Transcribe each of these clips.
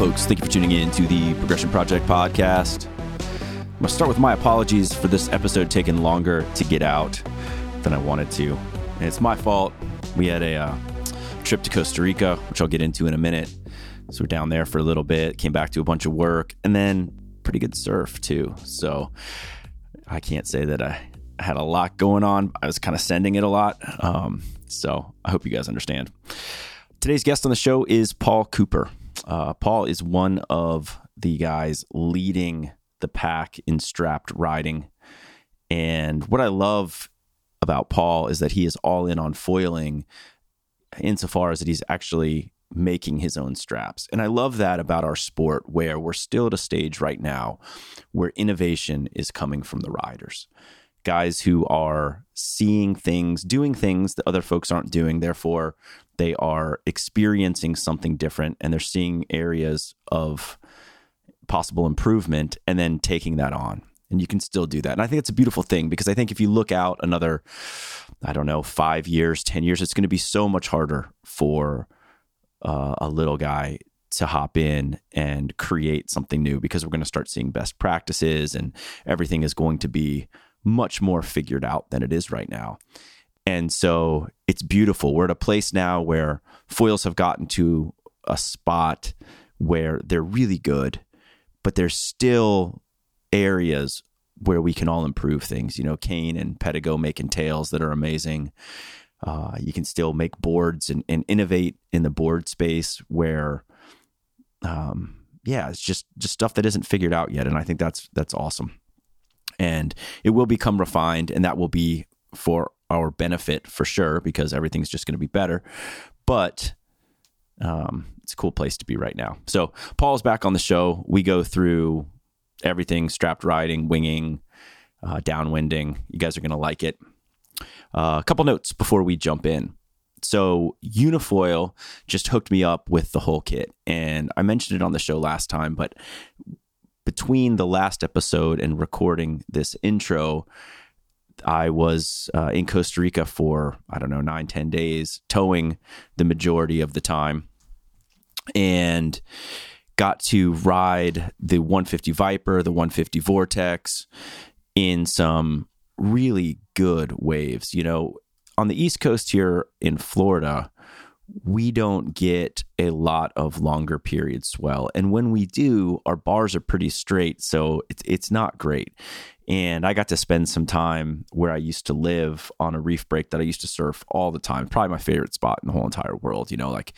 folks? Thank you for tuning in to the Progression Project podcast. I'm going to start with my apologies for this episode taking longer to get out than I wanted to. And it's my fault. We had a uh, trip to Costa Rica, which I'll get into in a minute. So we're down there for a little bit, came back to a bunch of work, and then pretty good surf too. So I can't say that I had a lot going on. I was kind of sending it a lot. Um, so I hope you guys understand. Today's guest on the show is Paul Cooper. Uh, Paul is one of the guys leading the pack in strapped riding. And what I love about Paul is that he is all in on foiling insofar as that he's actually making his own straps. And I love that about our sport where we're still at a stage right now where innovation is coming from the riders. Guys who are seeing things, doing things that other folks aren't doing. Therefore, they are experiencing something different and they're seeing areas of possible improvement and then taking that on. And you can still do that. And I think it's a beautiful thing because I think if you look out another, I don't know, five years, 10 years, it's going to be so much harder for uh, a little guy to hop in and create something new because we're going to start seeing best practices and everything is going to be much more figured out than it is right now. And so it's beautiful. We're at a place now where foils have gotten to a spot where they're really good, but there's still areas where we can all improve things. You know, Kane and Pedigo making tails that are amazing. Uh, you can still make boards and, and, innovate in the board space where, um, yeah, it's just just stuff that isn't figured out yet, and I think that's that's awesome. And it will become refined, and that will be for our benefit for sure because everything's just going to be better. But um, it's a cool place to be right now. So Paul's back on the show. We go through everything: strapped riding, winging, uh, downwinding. You guys are going to like it. Uh, a couple notes before we jump in. So Unifoil just hooked me up with the whole kit, and I mentioned it on the show last time, but between the last episode and recording this intro, I was uh, in Costa Rica for, I don't know, nine, 10 days, towing the majority of the time, and got to ride the 150 Viper, the 150 Vortex in some really good waves. You know, on the East Coast here in Florida, we don't get a lot of longer period swell. And when we do, our bars are pretty straight. So it's, it's not great. And I got to spend some time where I used to live on a reef break that I used to surf all the time. Probably my favorite spot in the whole entire world. You know, like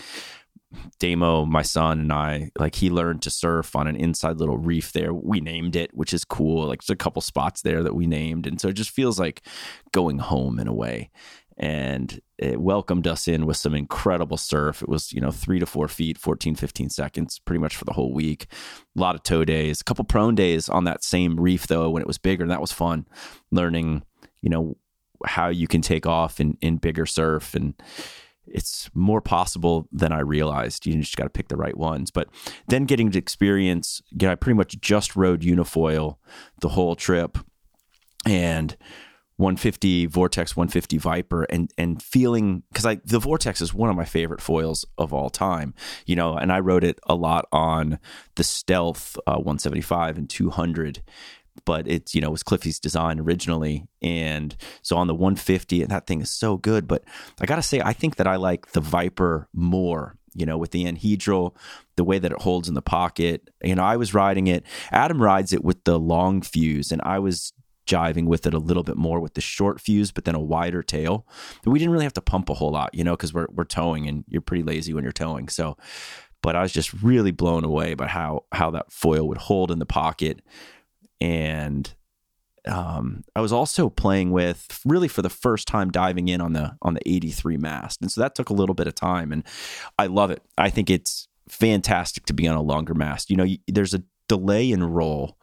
Damo, my son, and I, like he learned to surf on an inside little reef there. We named it, which is cool. Like there's a couple spots there that we named. And so it just feels like going home in a way and it welcomed us in with some incredible surf. It was, you know, three to four feet, 14, 15 seconds, pretty much for the whole week. A lot of tow days, a couple prone days on that same reef, though, when it was bigger. And that was fun learning, you know, how you can take off in, in bigger surf. And it's more possible than I realized. You just got to pick the right ones. But then getting to experience, you know, I pretty much just rode unifoil the whole trip. And 150 Vortex 150 Viper and and feeling because I the Vortex is one of my favorite foils of all time, you know, and I wrote it a lot on the Stealth uh, 175 and 200 but it's you know was Cliffy's design originally, and so on the 150, and that thing is so good. But I gotta say, I think that I like the Viper more. You know, with the anhedral, the way that it holds in the pocket. You know, I was riding it. Adam rides it with the long fuse, and I was jiving with it a little bit more with the short fuse, but then a wider tail. We didn't really have to pump a whole lot, you know, because we're we're towing and you're pretty lazy when you're towing. So, but I was just really blown away by how how that foil would hold in the pocket, and um, I was also playing with really for the first time diving in on the on the 83 mast, and so that took a little bit of time, and I love it. I think it's fantastic to be on a longer mast. You know, there's a delay in roll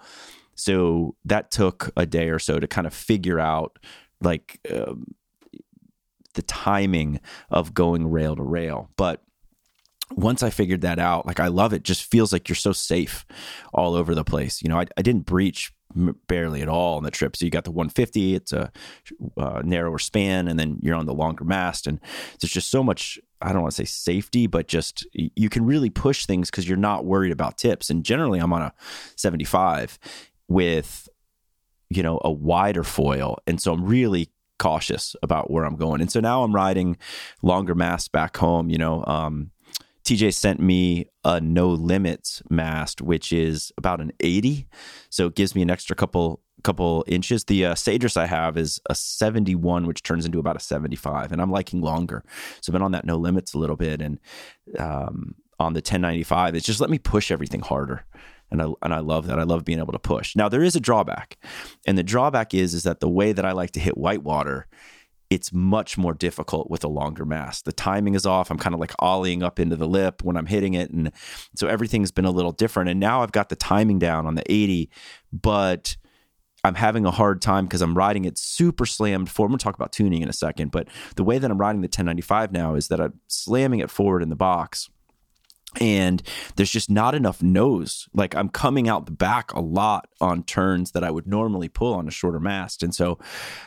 so that took a day or so to kind of figure out like um, the timing of going rail to rail. But once I figured that out, like I love it. Just feels like you're so safe all over the place. You know, I, I didn't breach barely at all on the trip. So you got the 150, it's a uh, narrower span, and then you're on the longer mast. And there's just so much, I don't want to say safety, but just you can really push things because you're not worried about tips. And generally, I'm on a 75 with, you know, a wider foil. And so I'm really cautious about where I'm going. And so now I'm riding longer mast back home, you know. Um, TJ sent me a no limits mast, which is about an 80. So it gives me an extra couple couple inches. The uh, I have is a 71, which turns into about a 75, and I'm liking longer. So I've been on that no limits a little bit, and um, on the 1095, it's just let me push everything harder. And I, and I love that. I love being able to push. Now there is a drawback, and the drawback is is that the way that I like to hit whitewater it's much more difficult with a longer mast. The timing is off. I'm kind of like ollieing up into the lip when I'm hitting it. And so everything's been a little different. And now I've got the timing down on the 80, but I'm having a hard time because I'm riding it super slammed forward. To talk about tuning in a second, but the way that I'm riding the 1095 now is that I'm slamming it forward in the box and there's just not enough nose. Like I'm coming out the back a lot on turns that I would normally pull on a shorter mast. And so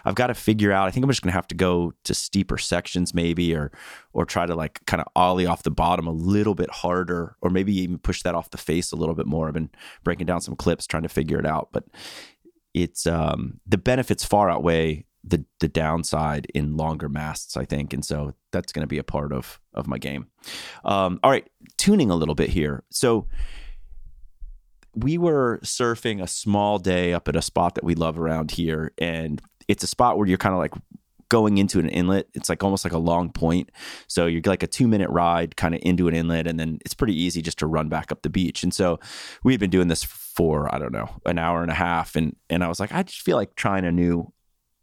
I've got to figure out, I think I'm just going to have to go to steeper sections maybe or or try to like kind of ollie off the bottom a little bit harder or maybe even push that off the face a little bit more. I've been breaking down some clips trying to figure it out, but it's um the benefits far outweigh the the downside in longer masts, I think, and so that's going to be a part of of my game. Um, all right, tuning a little bit here. So we were surfing a small day up at a spot that we love around here, and it's a spot where you're kind of like going into an inlet. It's like almost like a long point. So you're like a two minute ride kind of into an inlet, and then it's pretty easy just to run back up the beach. And so we had been doing this for I don't know an hour and a half, and and I was like, I just feel like trying a new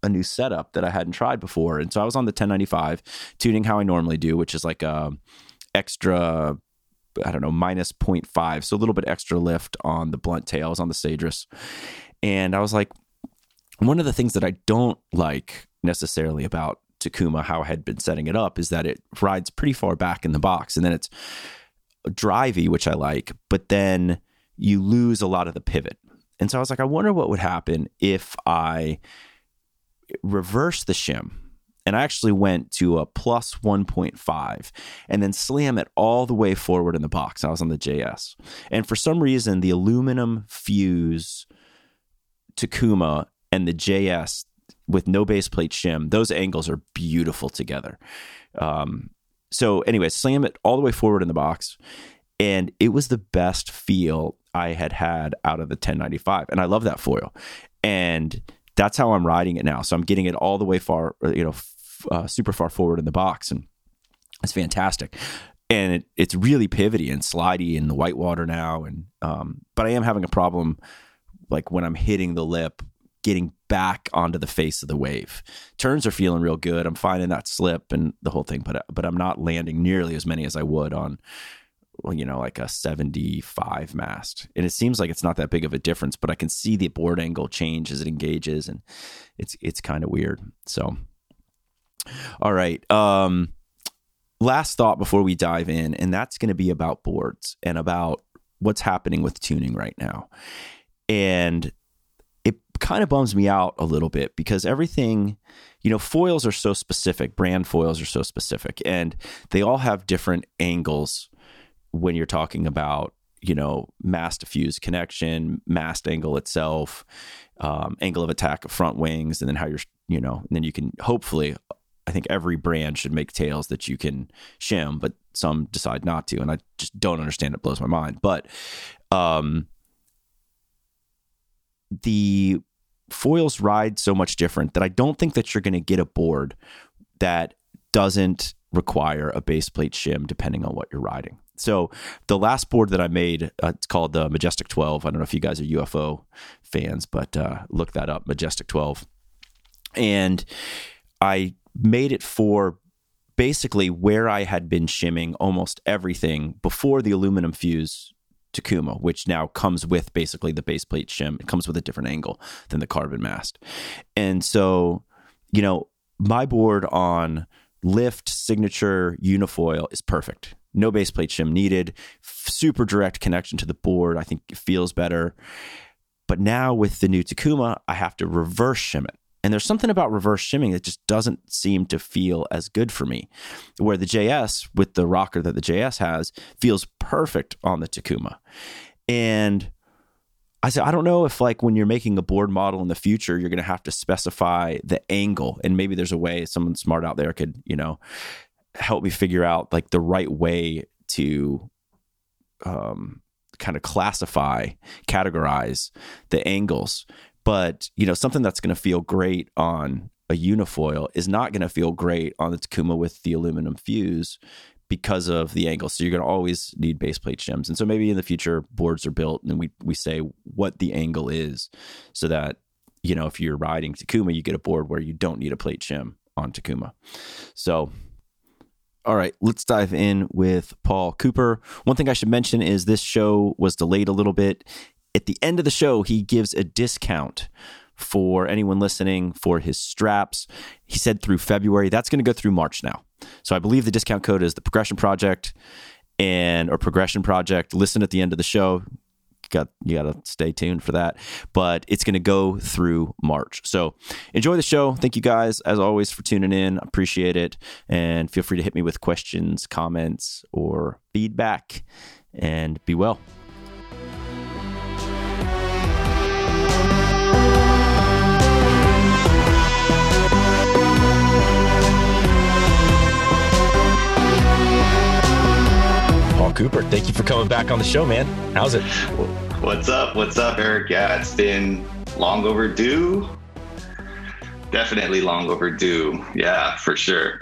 a new setup that I hadn't tried before. And so I was on the 1095 tuning how I normally do, which is like a extra, I don't know, minus 0.5. So a little bit extra lift on the blunt tails on the Sadris. And I was like, one of the things that I don't like necessarily about Takuma, how I had been setting it up, is that it rides pretty far back in the box. And then it's drivey, which I like, but then you lose a lot of the pivot. And so I was like, I wonder what would happen if I reverse the shim and I actually went to a plus 1.5 and then slam it all the way forward in the box. I was on the JS. And for some reason, the aluminum fuse Takuma and the JS with no base plate shim, those angles are beautiful together. Um, so, anyway, slam it all the way forward in the box. And it was the best feel I had had out of the 1095. And I love that foil. And that's how I'm riding it now. So I'm getting it all the way far, you know, f- uh, super far forward in the box, and it's fantastic. And it, it's really pivoty and slidey in the whitewater now. And um, but I am having a problem, like when I'm hitting the lip, getting back onto the face of the wave. Turns are feeling real good. I'm finding that slip and the whole thing, but but I'm not landing nearly as many as I would on you know, like a 75 mast. And it seems like it's not that big of a difference, but I can see the board angle change as it engages and it's it's kind of weird. So all right. Um last thought before we dive in, and that's going to be about boards and about what's happening with tuning right now. And it kind of bums me out a little bit because everything, you know, foils are so specific, brand foils are so specific, and they all have different angles when you're talking about you know mast to fuse connection mast angle itself um, angle of attack of front wings and then how you're you know and then you can hopefully i think every brand should make tails that you can shim but some decide not to and i just don't understand it blows my mind. But um the foils ride so much different that i don't think that you're going to get a board that doesn't require a base plate shim depending on what you're riding so the last board that I made, uh, it's called the Majestic 12. I don't know if you guys are UFO fans, but uh, look that up, Majestic 12. And I made it for basically where I had been shimming almost everything before the aluminum fuse Takuma, which now comes with basically the base plate shim. It comes with a different angle than the carbon mast. And so, you know, my board on lift signature unifoil is perfect no base plate shim needed. Super direct connection to the board. I think it feels better. But now with the new Takuma, I have to reverse shim it. And there's something about reverse shimming that just doesn't seem to feel as good for me. Where the JS, with the rocker that the JS has, feels perfect on the Takuma. And I said, I don't know if like when you're making a board model in the future, you're going to have to specify the angle, and maybe there's a way someone smart out there could, you know, help me figure out like the right way to um, kind of classify, categorize the angles. But you know, something that's going to feel great on a unifoil is not going to feel great on the Takuma with the aluminum fuse because of the angle. So you're going to always need base plate shims. And so maybe in the future boards are built and we we say what the angle is so that you know if you're riding Takuma you get a board where you don't need a plate shim on Takuma. So all right, let's dive in with Paul Cooper. One thing I should mention is this show was delayed a little bit. At the end of the show, he gives a discount for anyone listening for his straps. He said through February. That's going to go through March now. So I believe the discount code is the Progression Project and or Progression Project. Listen at the end of the show. Got you got to stay tuned for that. But it's going to go through March. So enjoy the show. Thank you guys as always for tuning in. Appreciate it. And feel free to hit me with questions, comments, or feedback. And be well. Cooper, thank you for coming back on the show, man. How's it? What's up? What's up, Eric? Yeah, it's been long overdue. Definitely long overdue. Yeah, for sure.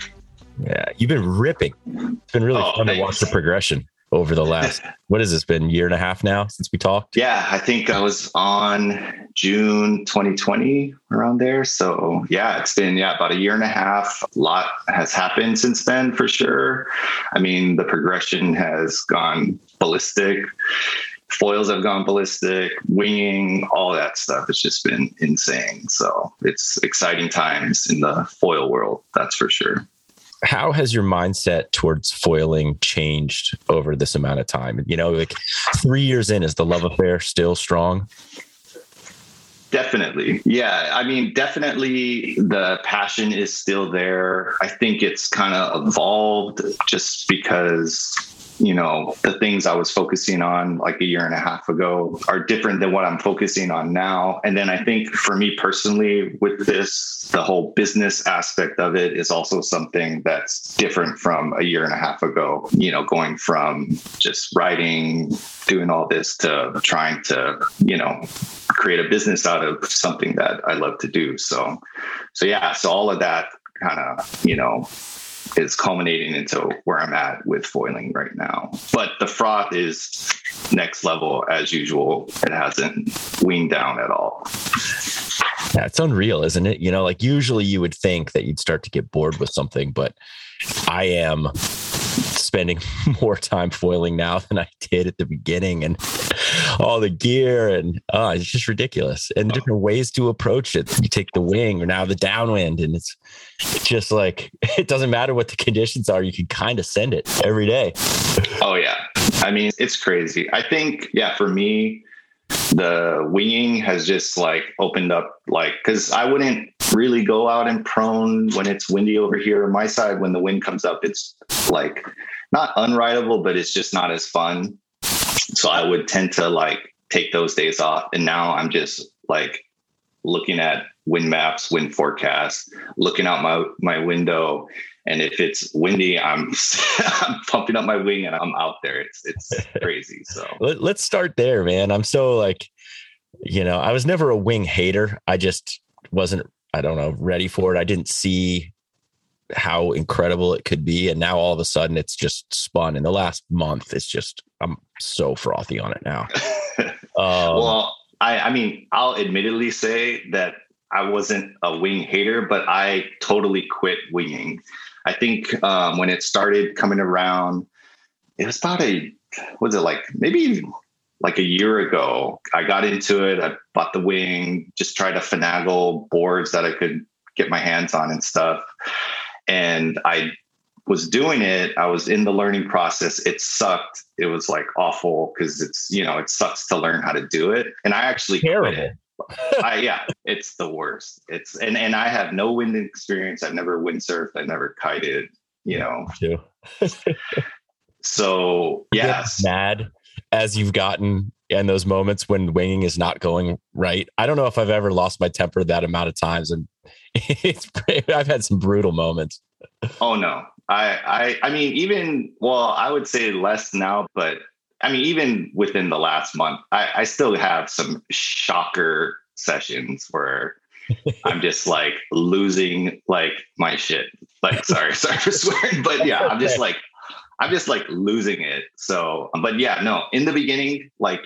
Yeah, you've been ripping. It's been really oh, fun thanks. to watch the progression over the last what has this been year and a half now since we talked? Yeah i think i was on june 2020 around there. So yeah it's been yeah about a year and a half. A lot has happened since then for sure. I mean the progression has gone ballistic. Foils have gone ballistic. Winging all that stuff it's just been insane. So it's exciting times in the foil world that's for sure how has your mindset towards foiling changed over this amount of time? You know, like three years in, is the love affair still strong? Definitely. Yeah. I mean, definitely the passion is still there. I think it's kind of evolved just because you know, the things I was focusing on like a year and a half ago are different than what I'm focusing on now. And then I think for me personally, with this, the whole business aspect of it is also something that's different from a year and a half ago, you know, going from just writing, doing all this to trying to, you know, create a business out of something that I love to do. So, so yeah, so all of that kind of, you know, is culminating into where I'm at with foiling right now. But the froth is next level as usual. It hasn't weaned down at all. Yeah, it's unreal, isn't it? You know, like usually you would think that you'd start to get bored with something, but I am spending more time foiling now than I did at the beginning and all the gear and oh, it's just ridiculous and different ways to approach it. You take the wing or now the downwind and it's just like it doesn't matter what the conditions are, you can kind of send it every day. Oh yeah. I mean, it's crazy. I think yeah, for me the winging has just like opened up like because i wouldn't really go out and prone when it's windy over here. On my side when the wind comes up it's like not unrideable but it's just not as fun. So i would tend to like take those days off. And now i'm just like looking at wind maps wind forecasts looking out my my window and if it's windy, I'm I'm pumping up my wing and I'm out there. It's it's crazy. So Let, let's start there, man. I'm so like, you know, I was never a wing hater. I just wasn't, I don't know, ready for it. I didn't see how incredible it could be. And now all of a sudden it's just spun. In the last month, it's just I'm so frothy on it now. um, well, I, I mean, I'll admittedly say that I wasn't a wing hater, but I totally quit winging. I think um, when it started coming around, it was about a was it like maybe like a year ago. I got into it. I bought the wing, just tried to finagle boards that I could get my hands on and stuff. And I was doing it, I was in the learning process. It sucked. It was like awful because it's, you know, it sucks to learn how to do it. And I actually terrible. I, yeah, it's the worst. It's and and I have no wind experience. I've never windsurfed. I've never kited. You know. so yes, mad as you've gotten in those moments when winging is not going right. I don't know if I've ever lost my temper that amount of times, and it's I've had some brutal moments. Oh no, I I I mean even well I would say less now, but I mean even within the last month, I, I still have some shocker sessions where I'm just like losing like my shit. Like sorry, sorry for swearing, but yeah, I'm just like I'm just like losing it. So, um, but yeah, no, in the beginning, like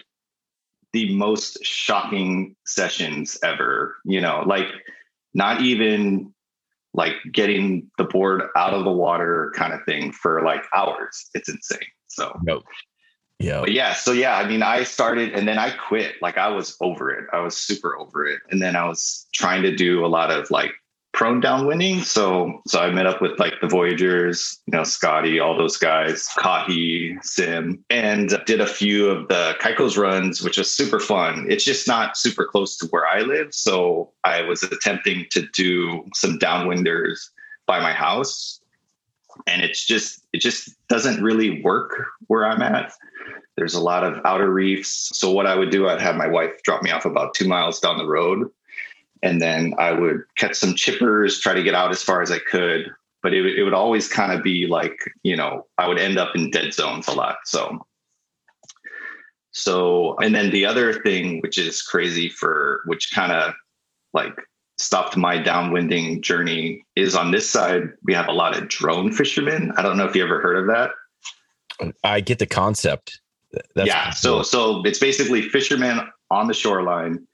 the most shocking sessions ever, you know, like not even like getting the board out of the water kind of thing for like hours. It's insane. So, nope. Yeah. Yeah. So yeah, I mean, I started and then I quit. Like I was over it. I was super over it. And then I was trying to do a lot of like prone downwinding. So so I met up with like the Voyagers, you know, Scotty, all those guys, Kahi, Sim, and did a few of the Caicos runs, which was super fun. It's just not super close to where I live. So I was attempting to do some downwinders by my house. And it's just it just doesn't really work where I'm at. There's a lot of outer reefs. So what I would do, I'd have my wife drop me off about two miles down the road and then I would catch some chippers, try to get out as far as I could. But it, it would always kind of be like, you know, I would end up in dead zones a lot. So, so, and then the other thing, which is crazy for, which kind of like stopped my downwinding journey, is on this side, we have a lot of drone fishermen. I don't know if you ever heard of that. I get the concept. That's yeah. So, so it's basically fishermen on the shoreline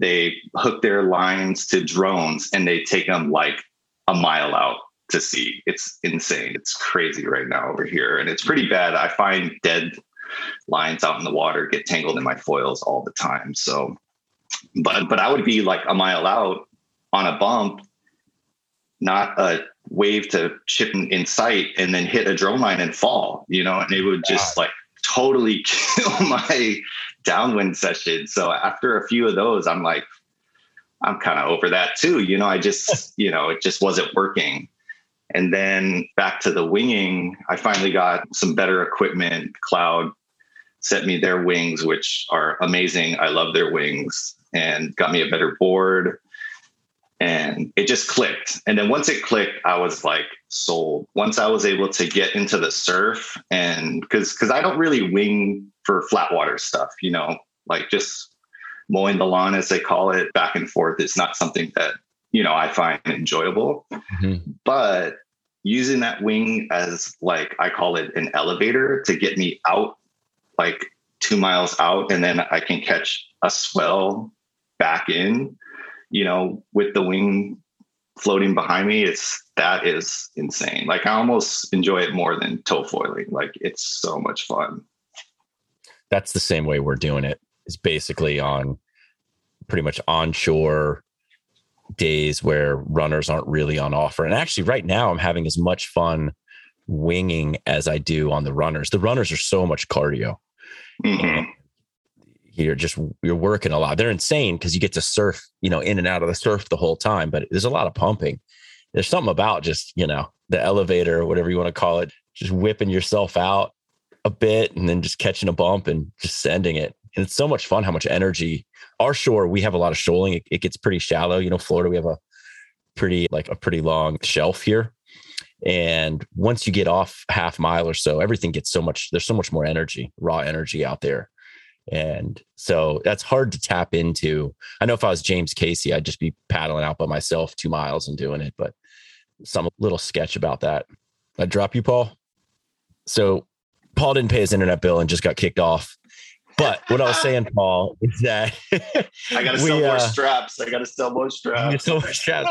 they hook their lines to drones and they take them like a mile out to sea. It's insane. It's crazy right now over here. And it's pretty bad. I find dead lines out in the water get tangled in my foils all the time. So, but, but I would be like a mile out on a bump, not a wave to chip in, in sight and then hit a drone line and fall, you know, and it would just like totally kill my downwind session. So after a few of those, I'm like, I'm kind of over that too. You know, I just, you know, it just wasn't working. And then back to the winging, I finally got some better equipment. Cloud sent me their wings, which are amazing. I love their wings and got me a better board. And it just clicked. And then once it clicked, I was like sold. Once I was able to get into the surf and because because I don't really wing for flat water stuff, you know, like just mowing the lawn as they call it back and forth is not something that, you know, I find enjoyable. Mm-hmm. But using that wing as like I call it an elevator to get me out like two miles out and then I can catch a swell back in, you know, with the wing floating behind me, it's that is insane. Like I almost enjoy it more than tow foiling. Like it's so much fun that's the same way we're doing it. Is basically on pretty much onshore days where runners aren't really on offer. And actually, right now, I'm having as much fun winging as I do on the runners. The runners are so much cardio. Mm-hmm. You're just you're working a lot. They're insane because you get to surf, you know, in and out of the surf the whole time. But there's a lot of pumping. There's something about just you know the elevator, whatever you want to call it, just whipping yourself out a bit and then just catching a bump and just sending it. And it's so much fun how much energy. Our shore, we have a lot of shoaling. It, it gets pretty shallow. You know, Florida, we have a pretty like a pretty long shelf here. And once you get off half mile or so, everything gets so much, there's so much more energy, raw energy out there. And so that's hard to tap into. I know if I was James Casey, I'd just be paddling out by myself two miles and doing it, but some little sketch about that. I drop you, Paul. So Paul didn't pay his internet bill and just got kicked off. But what I was saying, Paul, is that I got to sell more uh, straps. I got to sell more straps. Sell more straps.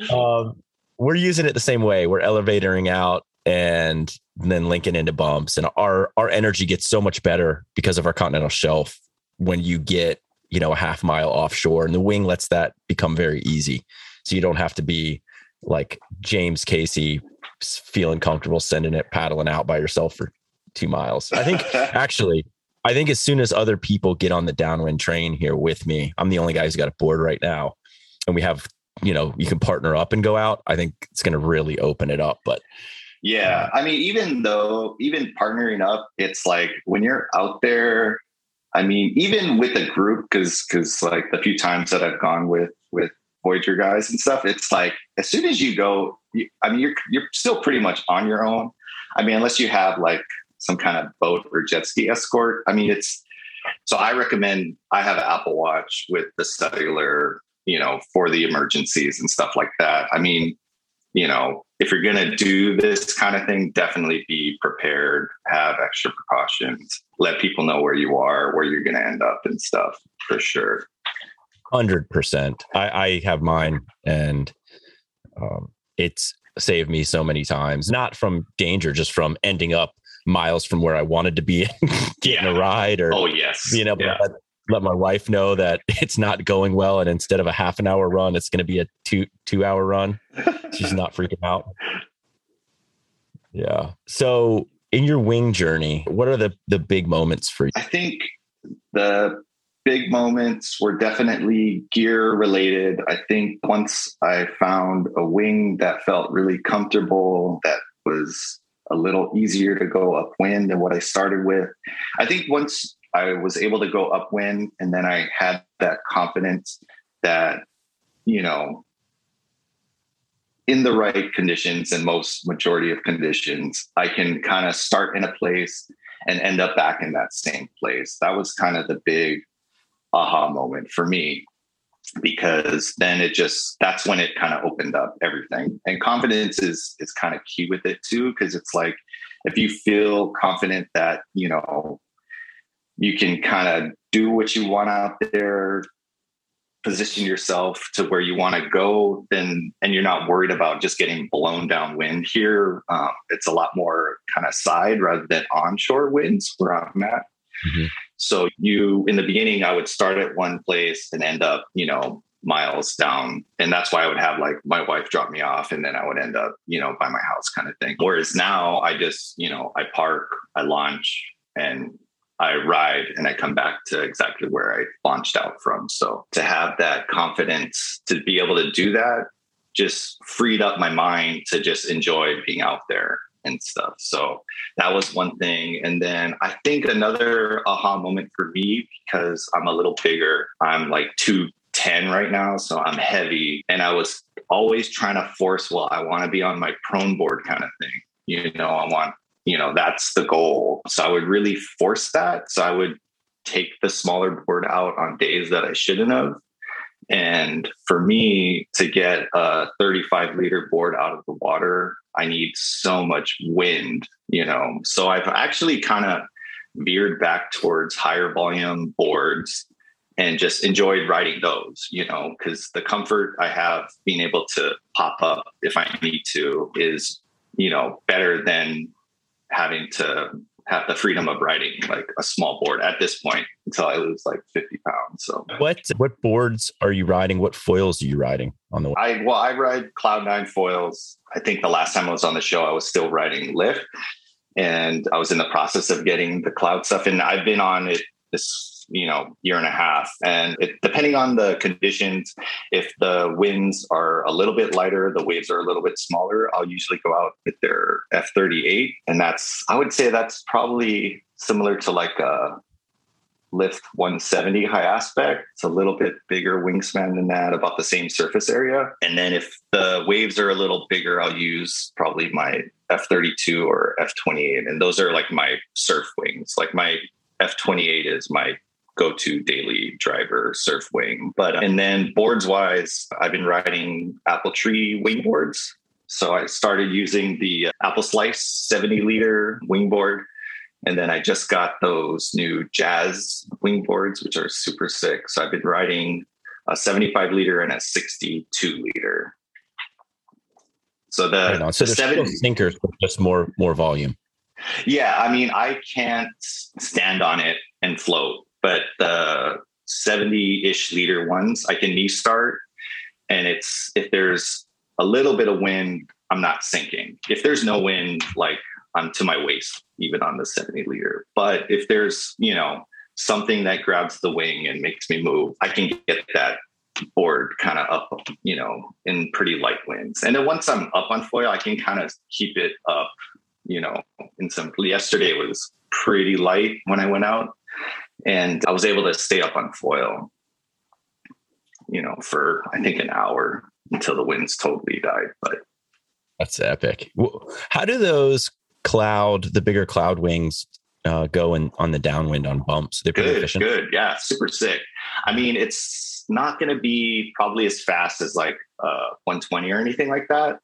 um, we're using it the same way. We're elevatoring out and then linking into bumps, and our our energy gets so much better because of our continental shelf. When you get you know a half mile offshore, and the wing lets that become very easy, so you don't have to be like James Casey feeling comfortable sending it paddling out by yourself for two miles. I think actually, I think as soon as other people get on the downwind train here with me, I'm the only guy who's got a board right now, and we have you know you can partner up and go out. I think it's going to really open it up. But yeah, I mean, even though even partnering up, it's like when you're out there. I mean, even with a group, because because like the few times that I've gone with with Voyager guys and stuff, it's like as soon as you go, you, I mean, you're you're still pretty much on your own. I mean, unless you have like some kind of boat or jet ski escort. I mean, it's so I recommend I have an Apple Watch with the cellular, you know, for the emergencies and stuff like that. I mean, you know, if you're going to do this kind of thing, definitely be prepared, have extra precautions, let people know where you are, where you're going to end up and stuff for sure. Hundred percent. I, I have mine, and um, it's saved me so many times. Not from danger, just from ending up miles from where I wanted to be, getting yeah. a ride, or oh yes, being able yeah. to let, my wife know that it's not going well, and instead of a half an hour run, it's going to be a two two hour run. She's not freaking out. Yeah. So, in your wing journey, what are the the big moments for you? I think the big moments were definitely gear related. I think once I found a wing that felt really comfortable, that was a little easier to go upwind than what I started with. I think once I was able to go upwind and then I had that confidence that, you know, in the right conditions and most majority of conditions, I can kind of start in a place and end up back in that same place. That was kind of the big aha moment for me because then it just that's when it kind of opened up everything and confidence is is kind of key with it too because it's like if you feel confident that you know you can kind of do what you want out there position yourself to where you want to go then and you're not worried about just getting blown downwind here um, it's a lot more kind of side rather than onshore winds where i'm at mm-hmm. So you, in the beginning, I would start at one place and end up, you know, miles down. And that's why I would have like my wife drop me off and then I would end up, you know, by my house kind of thing. Whereas now I just, you know, I park, I launch and I ride and I come back to exactly where I launched out from. So to have that confidence to be able to do that just freed up my mind to just enjoy being out there and stuff. So that was one thing. And then I think another aha moment for me, because I'm a little bigger, I'm like 210 right now. So I'm heavy. And I was always trying to force, well, I want to be on my prone board kind of thing. You know, I want, you know, that's the goal. So I would really force that. So I would take the smaller board out on days that I shouldn't have. And for me to get a 35 liter board out of the water I need so much wind, you know. So I've actually kind of veered back towards higher volume boards and just enjoyed riding those, you know, because the comfort I have being able to pop up if I need to is, you know, better than having to have the freedom of riding like a small board at this point until I lose like 50 pounds. So what what boards are you riding? What foils are you riding on the way? I well, I ride Cloud Nine foils. I think the last time I was on the show, I was still riding Lift. And I was in the process of getting the cloud stuff. And I've been on it this you know year and a half. And it, depending on the conditions if the winds are a little bit lighter the waves are a little bit smaller i'll usually go out with their f38 and that's i would say that's probably similar to like a lift 170 high aspect. It's a little bit bigger wingspan than that about the same surface area. And then if the waves are a little bigger i'll use probably my f32 or f28 and those are like my surf wings. Like my f28 is my go-to daily driver surf wing. But and then boards wise, I've been riding Apple Tree wing boards. So I started using the uh, Apple Slice 70 liter wing board. And then I just got those new Jazz wing boards, which are super sick. So I've been riding a 75 liter and a 62 liter. So the, right so the seven sinkers, just more more volume. Yeah, I mean, I can't stand on it and float but the 70 ish liter ones, I can knee start. And it's if there's a little bit of wind, I'm not sinking. If there's no wind, like I'm to my waist, even on the 70 liter. But if there's, you know, something that grabs the wing and makes me move, I can get that board kind of up, you know, in pretty light winds. And then once I'm up on foil, I can kind of keep it up, you know, in some yesterday was pretty light when I went out and I was able to stay up on foil, you know, for I think an hour until the winds totally died. But that's epic. How do those cloud, the bigger cloud wings, uh, go in, on the downwind on bumps? They're pretty good, efficient. Good, yeah, super sick. I mean, it's not going to be probably as fast as like uh, 120 or anything like that,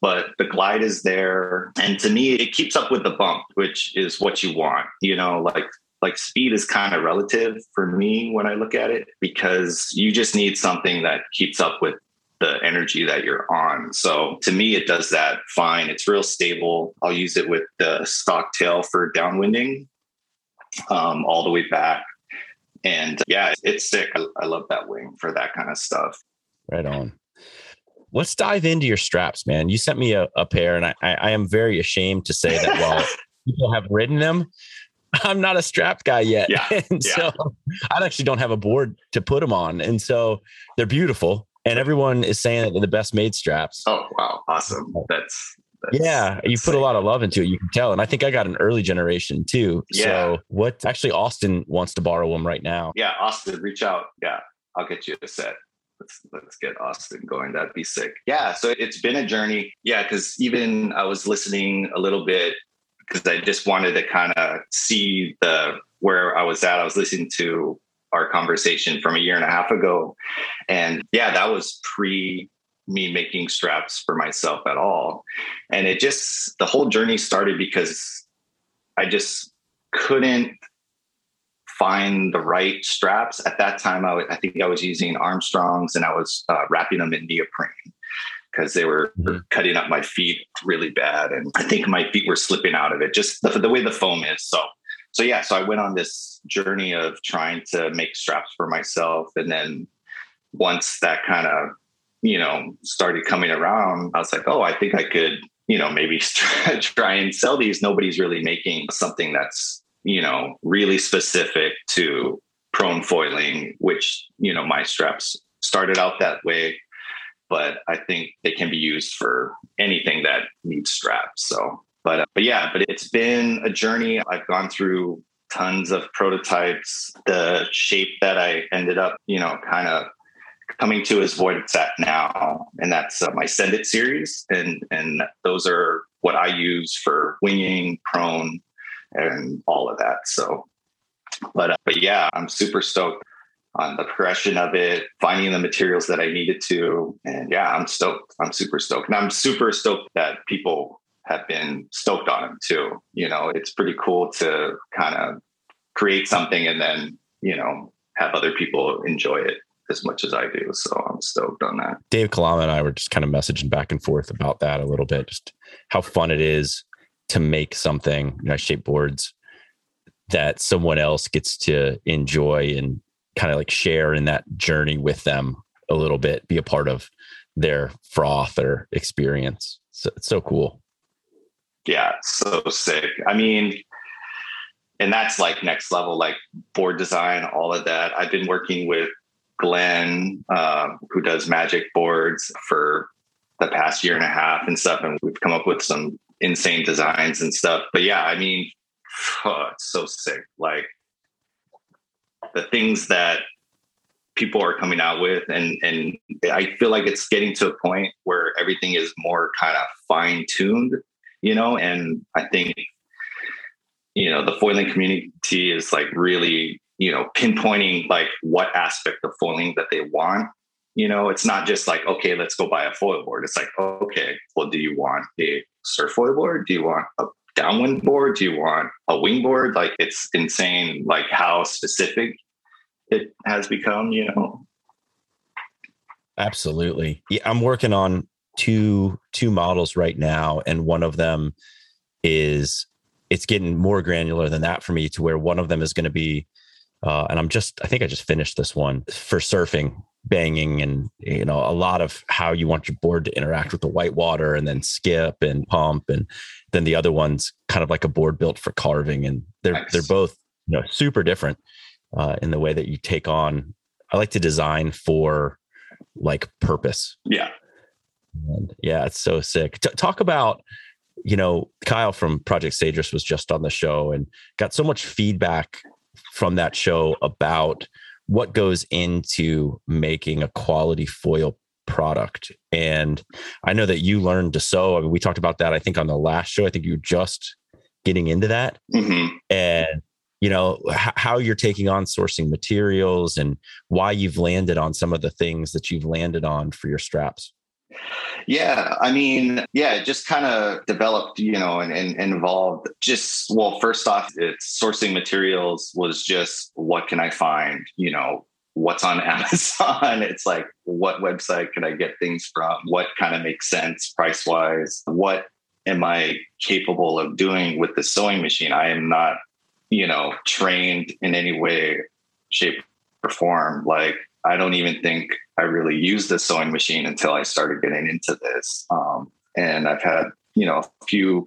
but the glide is there, and to me, it keeps up with the bump, which is what you want. You know, like like speed is kind of relative for me when I look at it because you just need something that keeps up with the energy that you're on. So to me, it does that fine. It's real stable. I'll use it with the stock tail for downwinding um, all the way back. And yeah, it's sick. I, I love that wing for that kind of stuff. Right on. Let's dive into your straps, man. You sent me a, a pair, and I, I am very ashamed to say that while people have ridden them, I'm not a strapped guy yet. Yeah. and yeah. so I actually don't have a board to put them on. And so they're beautiful and everyone is saying that they're the best made straps. Oh wow, awesome! Uh, that's, that's yeah, you put a lot of love into it. You can tell, and I think I got an early generation too. Yeah. So what? Actually, Austin wants to borrow them right now. Yeah, Austin, reach out. Yeah, I'll get you a set. Let's let's get Austin going. That'd be sick. Yeah. So it's been a journey. Yeah, because even I was listening a little bit because I just wanted to kind of see the where I was at. I was listening to our conversation from a year and a half ago. And yeah, that was pre me making straps for myself at all. And it just, the whole journey started because I just couldn't find the right straps. At that time, I, w- I think I was using Armstrongs and I was uh, wrapping them in neoprene because they were mm-hmm. cutting up my feet really bad. And I think my feet were slipping out of it, just the, the way the foam is. So so yeah, so I went on this journey of trying to make straps for myself. And then once that kind of, you know, started coming around, I was like, oh, I think I could, you know, maybe try and sell these. Nobody's really making something that's, you know, really specific to prone foiling, which, you know, my straps started out that way. But I think they can be used for anything that needs straps. So but, uh, but yeah, but it's been a journey. I've gone through tons of prototypes. The shape that I ended up, you know, kind of coming to is what it's at now, and that's uh, my Send It series, and and those are what I use for winging, prone, and all of that. So, but uh, but yeah, I'm super stoked on the progression of it, finding the materials that I needed to, and yeah, I'm stoked. I'm super stoked, and I'm super stoked that people have been stoked on him too. You know, it's pretty cool to kind of create something and then, you know, have other people enjoy it as much as I do. So I'm stoked on that. Dave Kalama and I were just kind of messaging back and forth about that a little bit, just how fun it is to make something, you know, shape boards that someone else gets to enjoy and kind of like share in that journey with them a little bit, be a part of their froth or experience. So it's so cool yeah, so sick. I mean, and that's like next level, like board design, all of that. I've been working with Glenn, uh, who does magic boards for the past year and a half and stuff, and we've come up with some insane designs and stuff. But yeah, I mean, oh, it's so sick. Like the things that people are coming out with and and I feel like it's getting to a point where everything is more kind of fine tuned you know, and I think, you know, the foiling community is like really, you know, pinpointing like what aspect of foiling that they want. You know, it's not just like, okay, let's go buy a foil board. It's like, okay, well, do you want a surf foil board? Do you want a downwind board? Do you want a wing board? Like it's insane, like how specific it has become, you know. Absolutely. Yeah, I'm working on two two models right now, and one of them is it's getting more granular than that for me to where one of them is going to be uh, and I'm just I think I just finished this one for surfing banging and you know a lot of how you want your board to interact with the white water and then skip and pump and then the other one's kind of like a board built for carving and they're nice. they're both you know super different uh, in the way that you take on i like to design for like purpose yeah and yeah it's so sick T- talk about you know kyle from project Sagers was just on the show and got so much feedback from that show about what goes into making a quality foil product. And I know that you learned to sew. I mean, we talked about that, I think, on the last show. I think you're just getting into that. Mm-hmm. And, you know, h- how you're taking on sourcing materials and why you've landed on some of the things that you've landed on for your straps. Yeah, I mean, yeah, it just kind of developed, you know, and, and, involved just, well, first off, it's sourcing materials was just what can I find, you know, what's on Amazon. It's like, what website can I get things from? What kind of makes sense price wise? What am I capable of doing with the sewing machine? I am not, you know, trained in any way, shape, or form. Like, I don't even think I really used the sewing machine until I started getting into this. Um, and I've had, you know, a few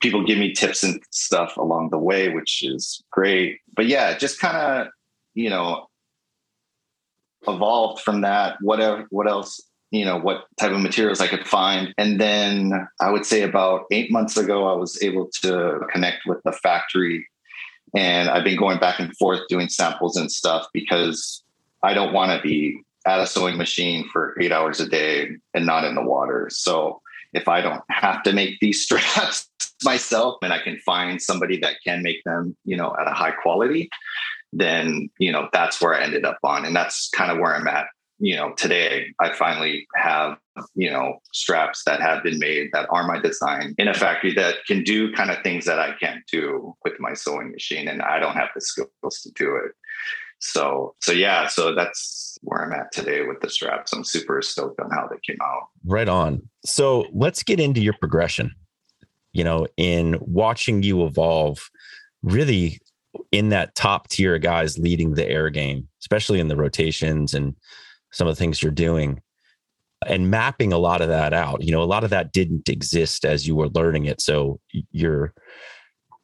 people give me tips and stuff along the way, which is great. But yeah, just kind of, you know, evolved from that. Whatever, what else, you know, what type of materials I could find. And then I would say about eight months ago, I was able to connect with the factory. And I've been going back and forth doing samples and stuff because I don't want to be at a sewing machine for eight hours a day and not in the water. So if I don't have to make these straps myself and I can find somebody that can make them, you know, at a high quality, then, you know, that's where I ended up on. And that's kind of where I'm at, you know, today. I finally have, you know, straps that have been made that are my design in a factory that can do kind of things that I can't do with my sewing machine. And I don't have the skills to do it. So, so yeah, so that's where I'm at today with the straps. I'm super stoked on how they came out. Right on. So let's get into your progression. You know, in watching you evolve, really in that top tier of guys leading the air game, especially in the rotations and some of the things you're doing and mapping a lot of that out. You know, a lot of that didn't exist as you were learning it. So you're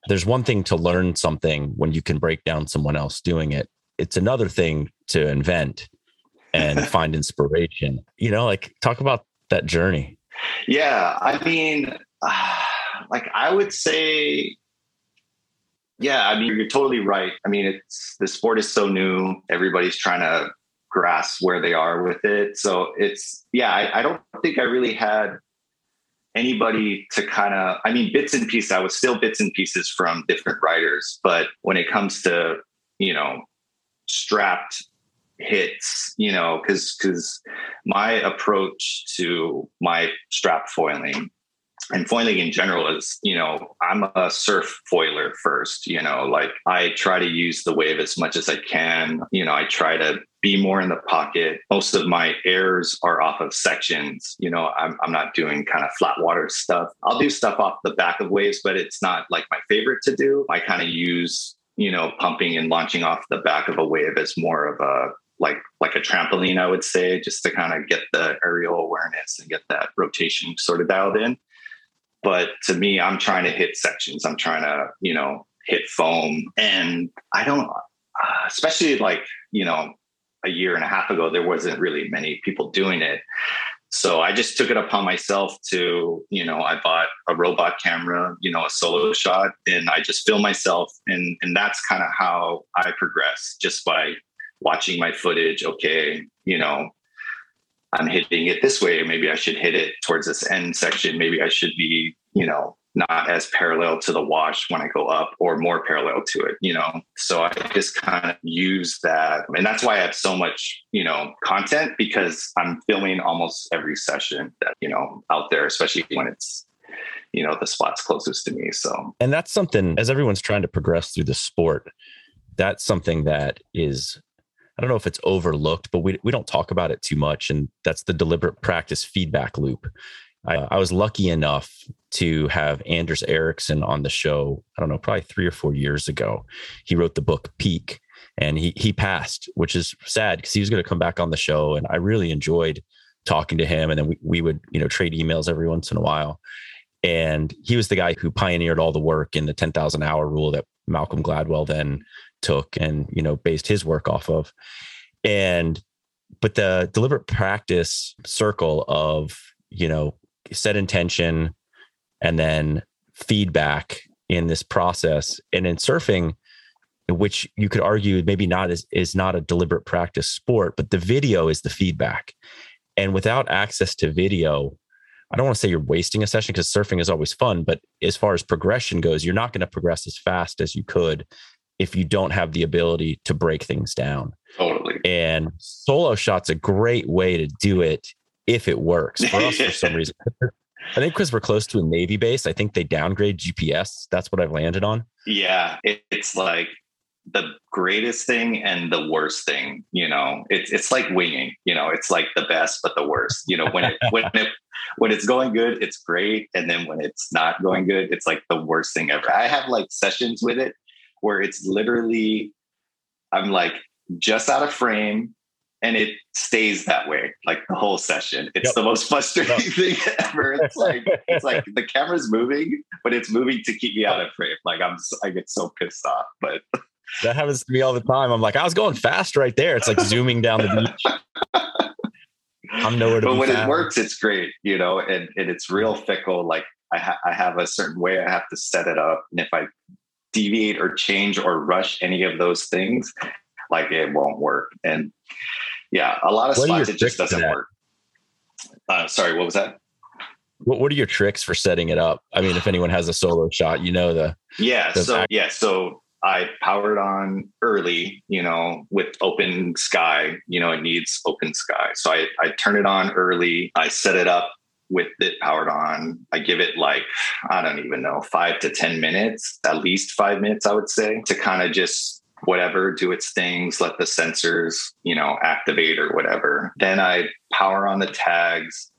there's one thing to learn something when you can break down someone else doing it it's another thing to invent and find inspiration. You know, like talk about that journey. Yeah, I mean, uh, like I would say, yeah, I mean, you're totally right. I mean, it's the sport is so new. Everybody's trying to grasp where they are with it. So it's, yeah, I, I don't think I really had anybody to kind of, I mean, bits and pieces. I was still bits and pieces from different writers, but when it comes to, you know, strapped hits you know because because my approach to my strap foiling and foiling in general is you know i'm a surf foiler first you know like i try to use the wave as much as i can you know i try to be more in the pocket. Most of my airs are off of sections. You know i'm, I'm not doing kind of flat water stuff. I'll do stuff off the back of waves but it's not like my favorite to do. I kind of use you know, pumping and launching off the back of a wave as more of a like like a trampoline, I would say, just to kind of get the aerial awareness and get that rotation sort of dialed in. But to me, I'm trying to hit sections. I'm trying to, you know, hit foam, and I don't, uh, especially like you know, a year and a half ago, there wasn't really many people doing it. So I just took it upon myself to, you know, I bought a robot camera, you know, a solo shot, and I just film myself. And and that's kind of how I progress just by watching my footage. Okay, you know, I'm hitting it this way. Maybe I should hit it towards this end section. Maybe I should be, you know, not as parallel to the wash when I go up or more parallel to it, you know? So I just kind of use that. And that's why I have so much, you know, content because I'm filming almost every session that, you know, out there, especially when it's, you know, the spots closest to me. So, and that's something as everyone's trying to progress through the sport, that's something that is I don't know if it's overlooked, but we, we don't talk about it too much. And that's the deliberate practice feedback loop. I, I was lucky enough to have Anders Ericsson on the show. I don't know, probably three or four years ago. He wrote the book Peak, and he he passed, which is sad because he was going to come back on the show, and I really enjoyed talking to him. And then we we would you know trade emails every once in a while. And he was the guy who pioneered all the work in the 10,000 hour rule that Malcolm Gladwell then took and, you know, based his work off of. And, but the deliberate practice circle of, you know, set intention and then feedback in this process and in surfing, which you could argue maybe not is, is not a deliberate practice sport, but the video is the feedback. And without access to video, I don't want to say you're wasting a session because surfing is always fun, but as far as progression goes, you're not going to progress as fast as you could if you don't have the ability to break things down. Totally. And solo shot's a great way to do it if it works. For us, for some reason, I think because we're close to a Navy base, I think they downgrade GPS. That's what I've landed on. Yeah, it's like the greatest thing and the worst thing. You know, it's it's like winging. You know, it's like the best but the worst. You know, when it when it when it's going good, it's great, and then when it's not going good, it's like the worst thing ever. I have like sessions with it where it's literally, I'm like just out of frame, and it stays that way like the whole session. It's yep. the most frustrating yep. thing ever. It's like it's like the camera's moving, but it's moving to keep me out of frame. Like I'm, I get so pissed off, but. That happens to me all the time. I'm like, I was going fast right there. It's like zooming down the beach. I'm nowhere to But when found. it works, it's great, you know, and, and it's real fickle. Like I, ha- I have a certain way I have to set it up. And if I deviate or change or rush any of those things, like it won't work. And yeah, a lot of what spots it just doesn't work. Uh, sorry, what was that? What, what are your tricks for setting it up? I mean, if anyone has a solo shot, you know the yeah. The so act- yeah, so I powered on early, you know, with open sky, you know, it needs open sky. So I, I turn it on early. I set it up with it powered on. I give it like, I don't even know, five to 10 minutes, at least five minutes, I would say, to kind of just whatever, do its things, let the sensors, you know, activate or whatever. Then I power on the tags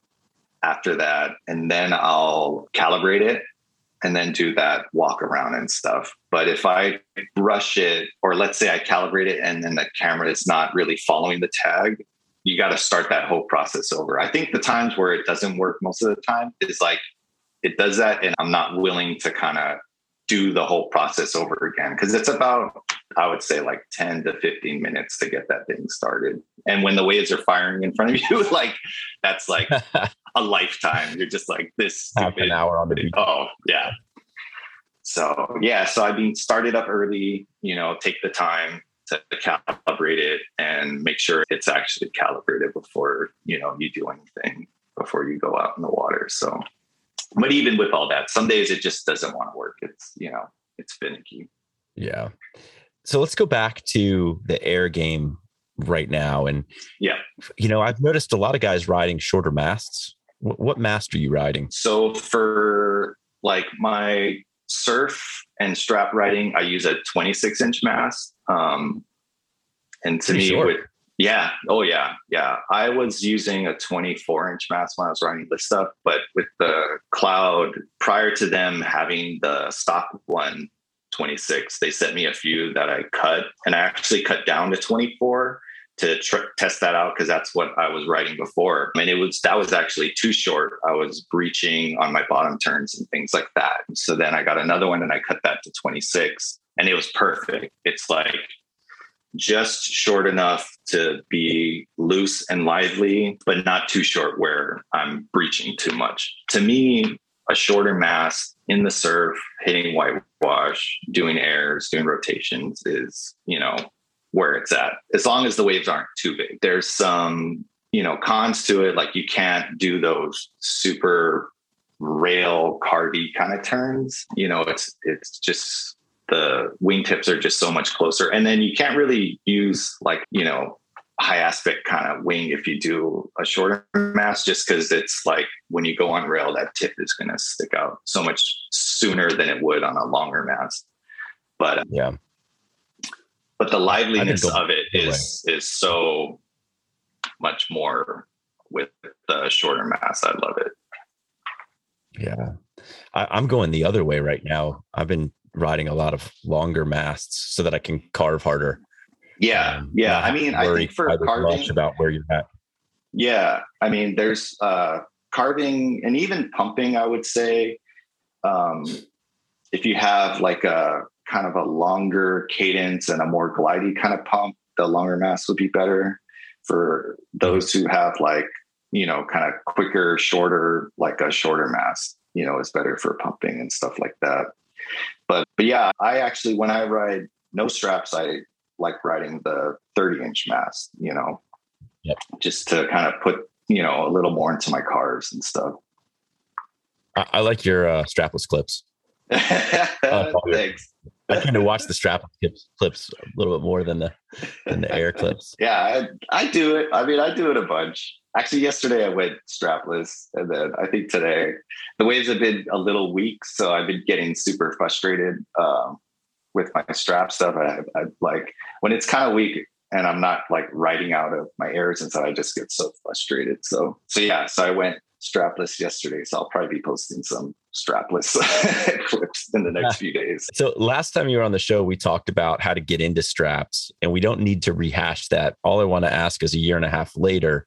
after that, and then I'll calibrate it and then do that walk around and stuff. But if I brush it, or let's say I calibrate it and then the camera is not really following the tag, you got to start that whole process over. I think the times where it doesn't work most of the time is like it does that, and I'm not willing to kind of do the whole process over again because it's about I would say like 10 to 15 minutes to get that thing started. And when the waves are firing in front of you, like that's like a lifetime. You're just like this half an hour on the beach. Oh, yeah. So yeah, so I mean started up early, you know, take the time to calibrate it and make sure it's actually calibrated before, you know, you do anything before you go out in the water. So but even with all that, some days it just doesn't want to work. It's, you know, it's finicky. Yeah. So let's go back to the air game right now. And yeah, you know, I've noticed a lot of guys riding shorter masts. What, what mast are you riding? So for like my surf and strap riding, I use a 26 inch mast. Um, and to Pretty me, yeah. Oh, yeah. Yeah. I was using a 24 inch mast when I was running this stuff, but with the cloud, prior to them having the stock one 26, they sent me a few that I cut, and I actually cut down to 24 to tr- test that out because that's what I was writing before. I mean, it was that was actually too short. I was breaching on my bottom turns and things like that. So then I got another one and I cut that to 26, and it was perfect. It's like just short enough to be loose and lively, but not too short where I'm breaching too much. To me, a shorter mast in the surf, hitting whitewash, doing airs, doing rotations is, you know, where it's at. As long as the waves aren't too big. There's some, you know, cons to it. Like you can't do those super rail carvy kind of turns. You know, it's it's just the wingtips are just so much closer. And then you can't really use like, you know, high aspect kind of wing if you do a shorter mast, just because it's like when you go on rail, that tip is going to stick out so much sooner than it would on a longer mast. But uh, yeah, but the liveliness of it is is so much more with the shorter mast. I love it. Yeah, I, am going the other way right now. I've been riding a lot of longer masts so that I can carve harder. Yeah, Um, yeah. I mean, I think for carving, about where you're at. Yeah, I mean, there's uh, carving and even pumping. I would say, um, if you have like a kind of a longer cadence and a more glidey kind of pump, the longer mass would be better. For those who have like you know kind of quicker, shorter, like a shorter mass, you know, is better for pumping and stuff like that. But but yeah, I actually when I ride no straps, I like riding the 30 inch mast. You know, Yep. just to kind of put you know a little more into my cars and stuff. I, I like your uh, strapless clips. Thanks. I tend to watch the strapless clips, clips a little bit more than the than the air clips. Yeah, I, I do it. I mean, I do it a bunch. Actually, yesterday I went strapless, and then I think today the waves have been a little weak, so I've been getting super frustrated um, with my strap stuff. I, I like when it's kind of weak and I'm not like riding out of my airs and so I just get so frustrated. So so yeah, so I went strapless yesterday. So I'll probably be posting some strapless clips in the next few days. So last time you were on the show, we talked about how to get into straps, and we don't need to rehash that. All I want to ask is a year and a half later,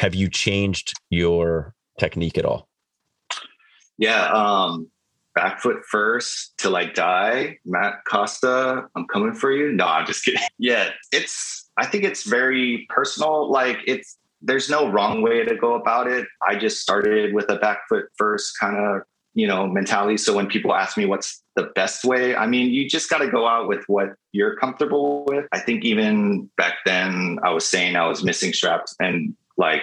have you changed your technique at all? Yeah, um, back foot first till I die. Matt Costa, I'm coming for you. No, I'm just kidding. Yeah, it's I think it's very personal. Like it's there's no wrong way to go about it. I just started with a back foot first kind of, you know, mentality. So when people ask me what's the best way, I mean, you just got to go out with what you're comfortable with. I think even back then I was saying I was missing straps and like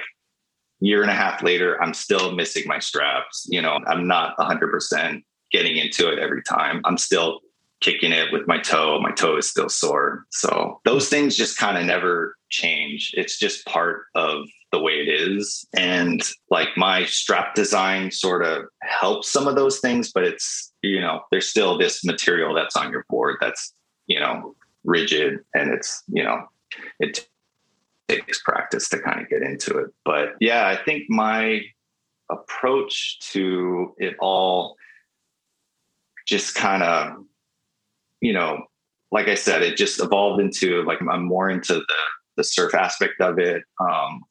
year and a half later, I'm still missing my straps. You know, I'm not 100% getting into it every time. I'm still kicking it with my toe. My toe is still sore. So those things just kind of never change. It's just part of the way it is. And like my strap design sort of helps some of those things, but it's, you know, there's still this material that's on your board that's, you know, rigid and it's, you know, it takes practice to kind of get into it. But yeah, I think my approach to it all just kind of, you know, like I said, it just evolved into like I'm more into the the surf aspect of it. Um,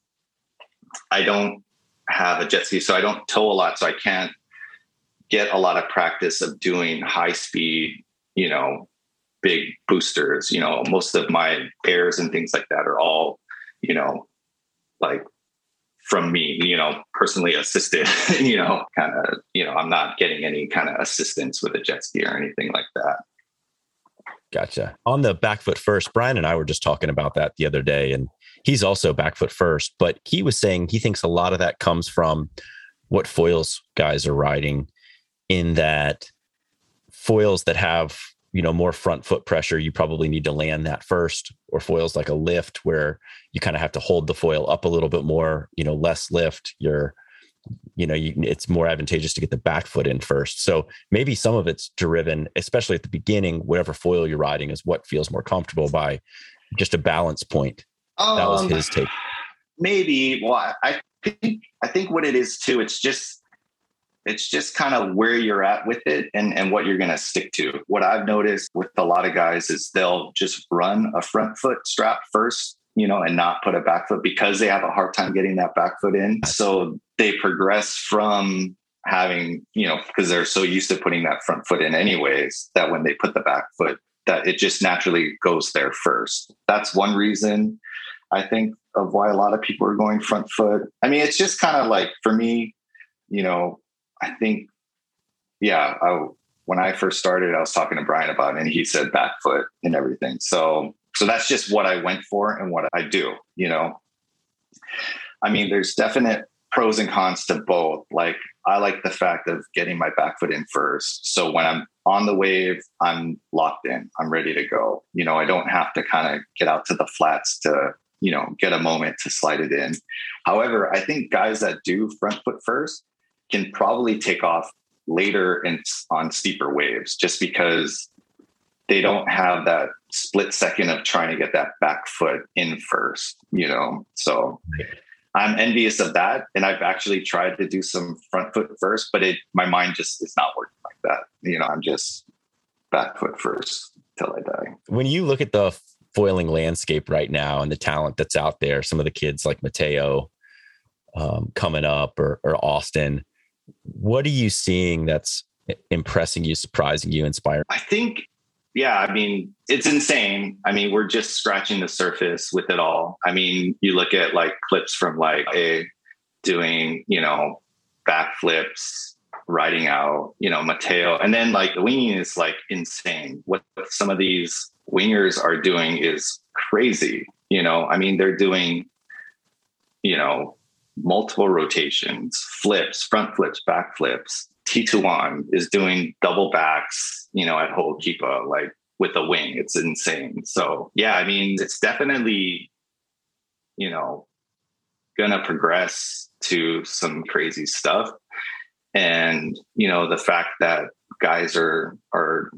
I don't have a jet ski, so I don't tow a lot, so I can't get a lot of practice of doing high speed, you know, big boosters. You know, most of my airs and things like that are all, you know, like from me, you know, personally assisted, you know, kind of, you know, I'm not getting any kind of assistance with a jet ski or anything like that. Gotcha. On the back foot first, Brian and I were just talking about that the other day, and he's also back foot first, but he was saying he thinks a lot of that comes from what foils guys are riding, in that foils that have you know more front foot pressure, you probably need to land that first, or foils like a lift where you kind of have to hold the foil up a little bit more, you know, less lift. You're you know, you, it's more advantageous to get the back foot in first. So maybe some of it's driven, especially at the beginning, whatever foil you're riding is what feels more comfortable by just a balance point. Um, That was his take. Maybe. Well, I think I think what it is too. It's just it's just kind of where you're at with it and and what you're going to stick to. What I've noticed with a lot of guys is they'll just run a front foot strap first you know, and not put a back foot because they have a hard time getting that back foot in. So they progress from having, you know, because they're so used to putting that front foot in anyways, that when they put the back foot, that it just naturally goes there first. That's one reason I think of why a lot of people are going front foot. I mean, it's just kind of like for me, you know, I think, yeah, I, when I first started, I was talking to Brian about it and he said back foot and everything. So so that's just what I went for and what I do, you know. I mean, there's definite pros and cons to both. Like I like the fact of getting my back foot in first. So when I'm on the wave, I'm locked in. I'm ready to go. You know, I don't have to kind of get out to the flats to, you know, get a moment to slide it in. However, I think guys that do front foot first can probably take off later and on steeper waves just because they don't have that split second of trying to get that back foot in first, you know. So I'm envious of that. And I've actually tried to do some front foot first, but it my mind just is not working like that. You know, I'm just back foot first till I die. When you look at the foiling landscape right now and the talent that's out there. Some of the kids like Mateo um, coming up or, or Austin. What are you seeing that's impressing you, surprising you, inspiring? I think, yeah, I mean, it's insane. I mean, we're just scratching the surface with it all. I mean, you look at like clips from like a doing, you know, backflips, riding out, you know, Mateo, and then like the winging is like insane. What some of these wingers are doing is crazy. You know, I mean, they're doing, you know, multiple rotations, flips, front flips, back flips. Titouan is doing double backs, you know, at Hookipa, like with a wing. It's insane. So yeah, I mean, it's definitely, you know, gonna progress to some crazy stuff. And, you know, the fact that guys are are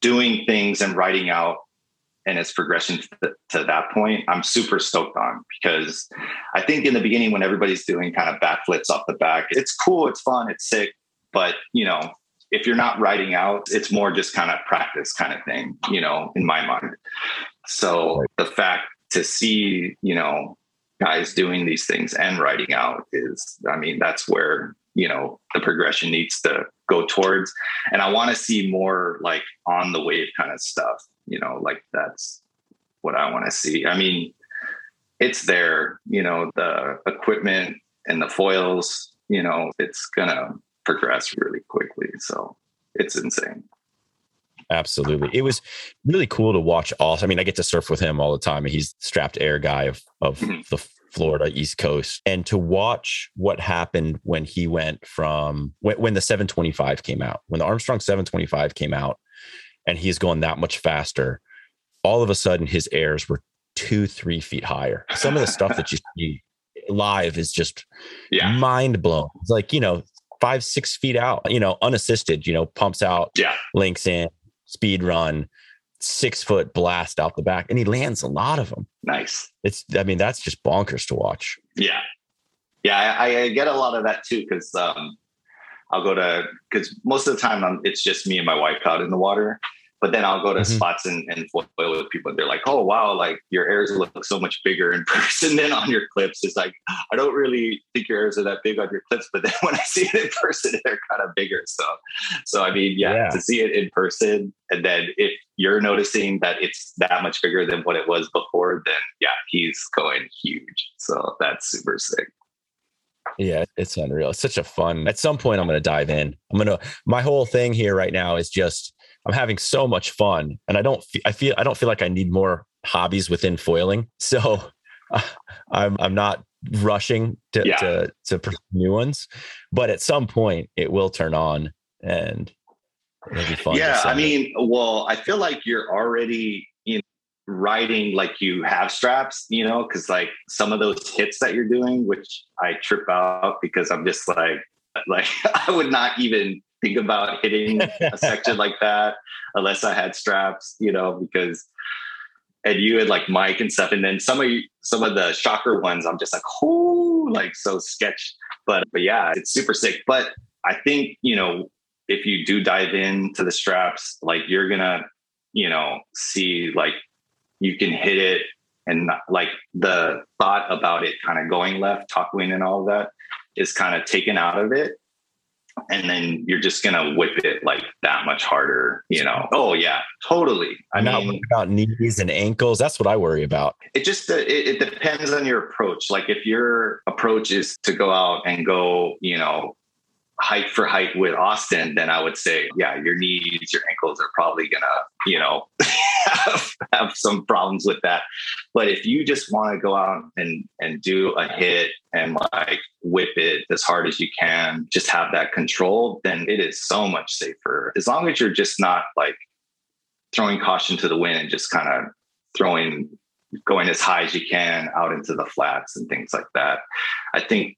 doing things and writing out and its progression to, to, that point, I'm super stoked on because I think in the beginning when everybody's doing kind of backflips off the back, it's cool, it's fun, it's sick, but you know, if you're not writing out, it's more just kind of practice kind of thing, you know, in my mind. So the fact to see, you know, guys doing these things and writing out is, I mean, that's where, you know, the progression needs to go towards. And I want to see more like on the wave kind of stuff you know like that's what i want to see i mean it's there you know the equipment and the foils you know it's gonna progress really quickly so it's insane absolutely it was really cool to watch also i mean i get to surf with him all the time and he's strapped air guy of of mm-hmm. the Florida East Coast, and to watch what happened when he went from when, when the 725 came out, when the Armstrong 725 came out, and he's going that much faster, all of a sudden his airs were two, three feet higher. Some of the stuff that you see live is just yeah. mind blown. It's like, you know, five, six feet out, you know, unassisted, you know, pumps out, yeah. links in, speed run, six foot blast out the back. And he lands a lot of them. Nice. It's, I mean, that's just bonkers to watch. Yeah. Yeah. I, I get a lot of that too. Cause, um, I'll go to because most of the time I'm, it's just me and my wife out in the water. But then I'll go to mm-hmm. spots and, and foil with people. And they're like, "Oh wow, like your airs look so much bigger in person than on your clips." It's like I don't really think your airs are that big on your clips, but then when I see it in person, they're kind of bigger. So, so I mean, yeah, yeah. to see it in person, and then if you're noticing that it's that much bigger than what it was before, then yeah, he's going huge. So that's super sick. Yeah, it's unreal. It's such a fun. At some point, I'm going to dive in. I'm going to. My whole thing here right now is just I'm having so much fun, and I don't. I feel. I don't feel like I need more hobbies within foiling. So uh, I'm. I'm not rushing to, yeah. to to new ones, but at some point it will turn on, and it'll be fun. Yeah, I mean, well, I feel like you're already riding like you have straps, you know, because like some of those hits that you're doing, which I trip out because I'm just like, like I would not even think about hitting a section like that unless I had straps, you know, because and you had like Mike and stuff, and then some of you, some of the shocker ones, I'm just like, oh, like so sketch. But but yeah, it's super sick. But I think you know if you do dive into the straps, like you're gonna you know see like you can hit it and not, like the thought about it kind of going left, tuck wing and all of that is kind of taken out of it. And then you're just gonna whip it like that much harder, you know. Oh yeah, totally. I know about knees and ankles. That's what I worry about. It just uh, it, it depends on your approach. Like if your approach is to go out and go, you know, height for height with Austin, then I would say, yeah, your knees, your ankles are probably gonna, you know, have, have some problems with that. But if you just want to go out and and do a hit and like whip it as hard as you can, just have that control, then it is so much safer. As long as you're just not like throwing caution to the wind and just kind of throwing going as high as you can out into the flats and things like that. I think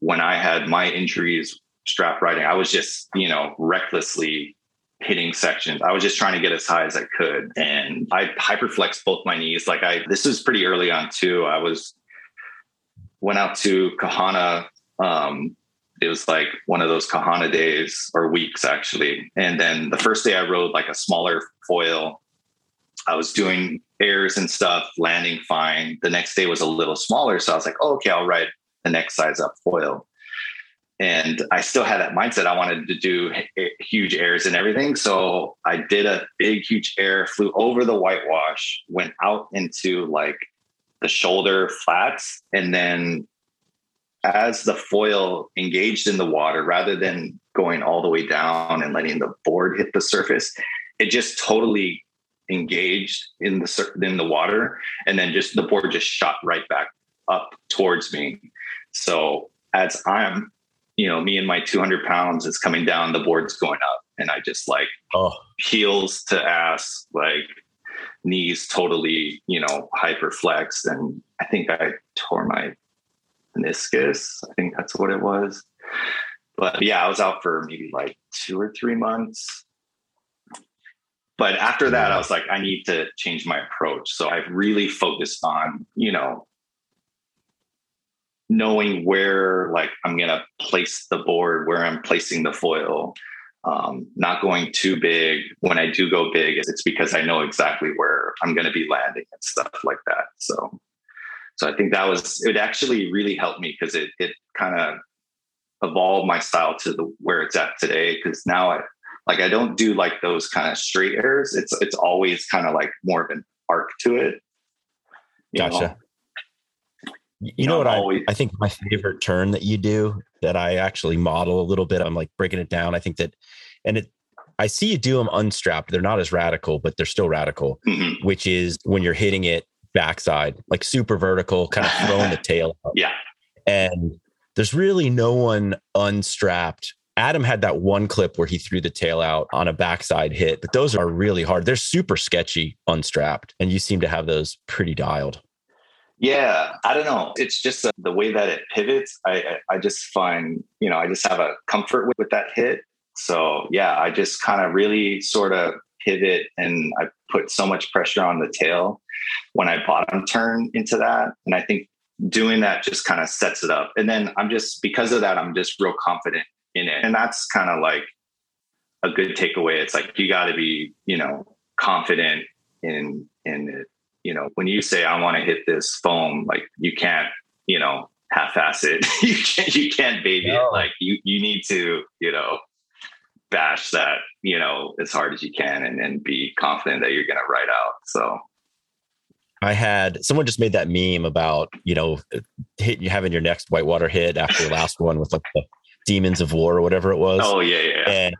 when I had my injuries strap riding. I was just, you know, recklessly hitting sections. I was just trying to get as high as I could. And I hyperflexed both my knees. Like I, this was pretty early on too. I was, went out to Kahana. Um, it was like one of those Kahana days or weeks actually. And then the first day I rode like a smaller foil I was doing airs and stuff, landing fine. The next day was a little smaller. So I was like, oh, okay, I'll ride the next size up foil. And I still had that mindset. I wanted to do huge airs and everything. So I did a big, huge air, flew over the whitewash, went out into like the shoulder flats, and then as the foil engaged in the water, rather than going all the way down and letting the board hit the surface, it just totally engaged in the in the water, and then just the board just shot right back up towards me. So as I'm, you know, me and my 200 pounds is coming down, the board's going up, and I just like oh. heels to ass, like knees totally, you know, hyper flexed, and I think I tore my meniscus. I think that's what it was. But yeah, I was out for maybe like two or three months. But after that, I was like, I need to change my approach. So I've really focused on, you know, knowing where like I'm gonna place the board, where I'm placing the foil, um, not going too big. When I do go big, it's because I know exactly where I'm gonna be landing and stuff like that. So so I think that was it actually really helped me because it it kind of evolved my style to the where it's at today. Because now I like I don't do like those kind of straight airs. It's it's always kind of like more of an arc to it. Gotcha. Know? You, know, what always, I, I think my favorite turn that you do that I actually model a little bit. I'm like breaking it down. I think that, and it, I see you do them unstrapped. They're not as radical, but they're still radical, mm-hmm. which is when you're hitting it backside, like super vertical, kind of throwing the tail out. Yeah. And there's really no one unstrapped. Adam had that one clip where he threw the tail out on a backside hit, but those are really hard. They're super sketchy unstrapped, and you seem to have those pretty dialed. Yeah, I don't know. It's just uh, the way that it pivots. I I just find you know I just have a comfort with, with that hit. So yeah, I just kind of really sort of pivot and I put so much pressure on the tail when I bottom turn into that. And I think doing that just kind of sets it up. And then I'm just, because of that, I'm just real confident in it. And that's kind of like a good takeaway. It's like, you got to be, you know, confident in, in it. You know, when you say, I want to hit this foam, like you can't, you know, half-ass it. you can't, you can't baby no. it. Like you, you need to, you know, bash that, you know, as hard as you can and, and be confident that you're going to ride out. So I had someone just made that meme about, you know, hit you having your next whitewater hit after the last one with like the demons of war or whatever it was. Oh yeah, yeah. And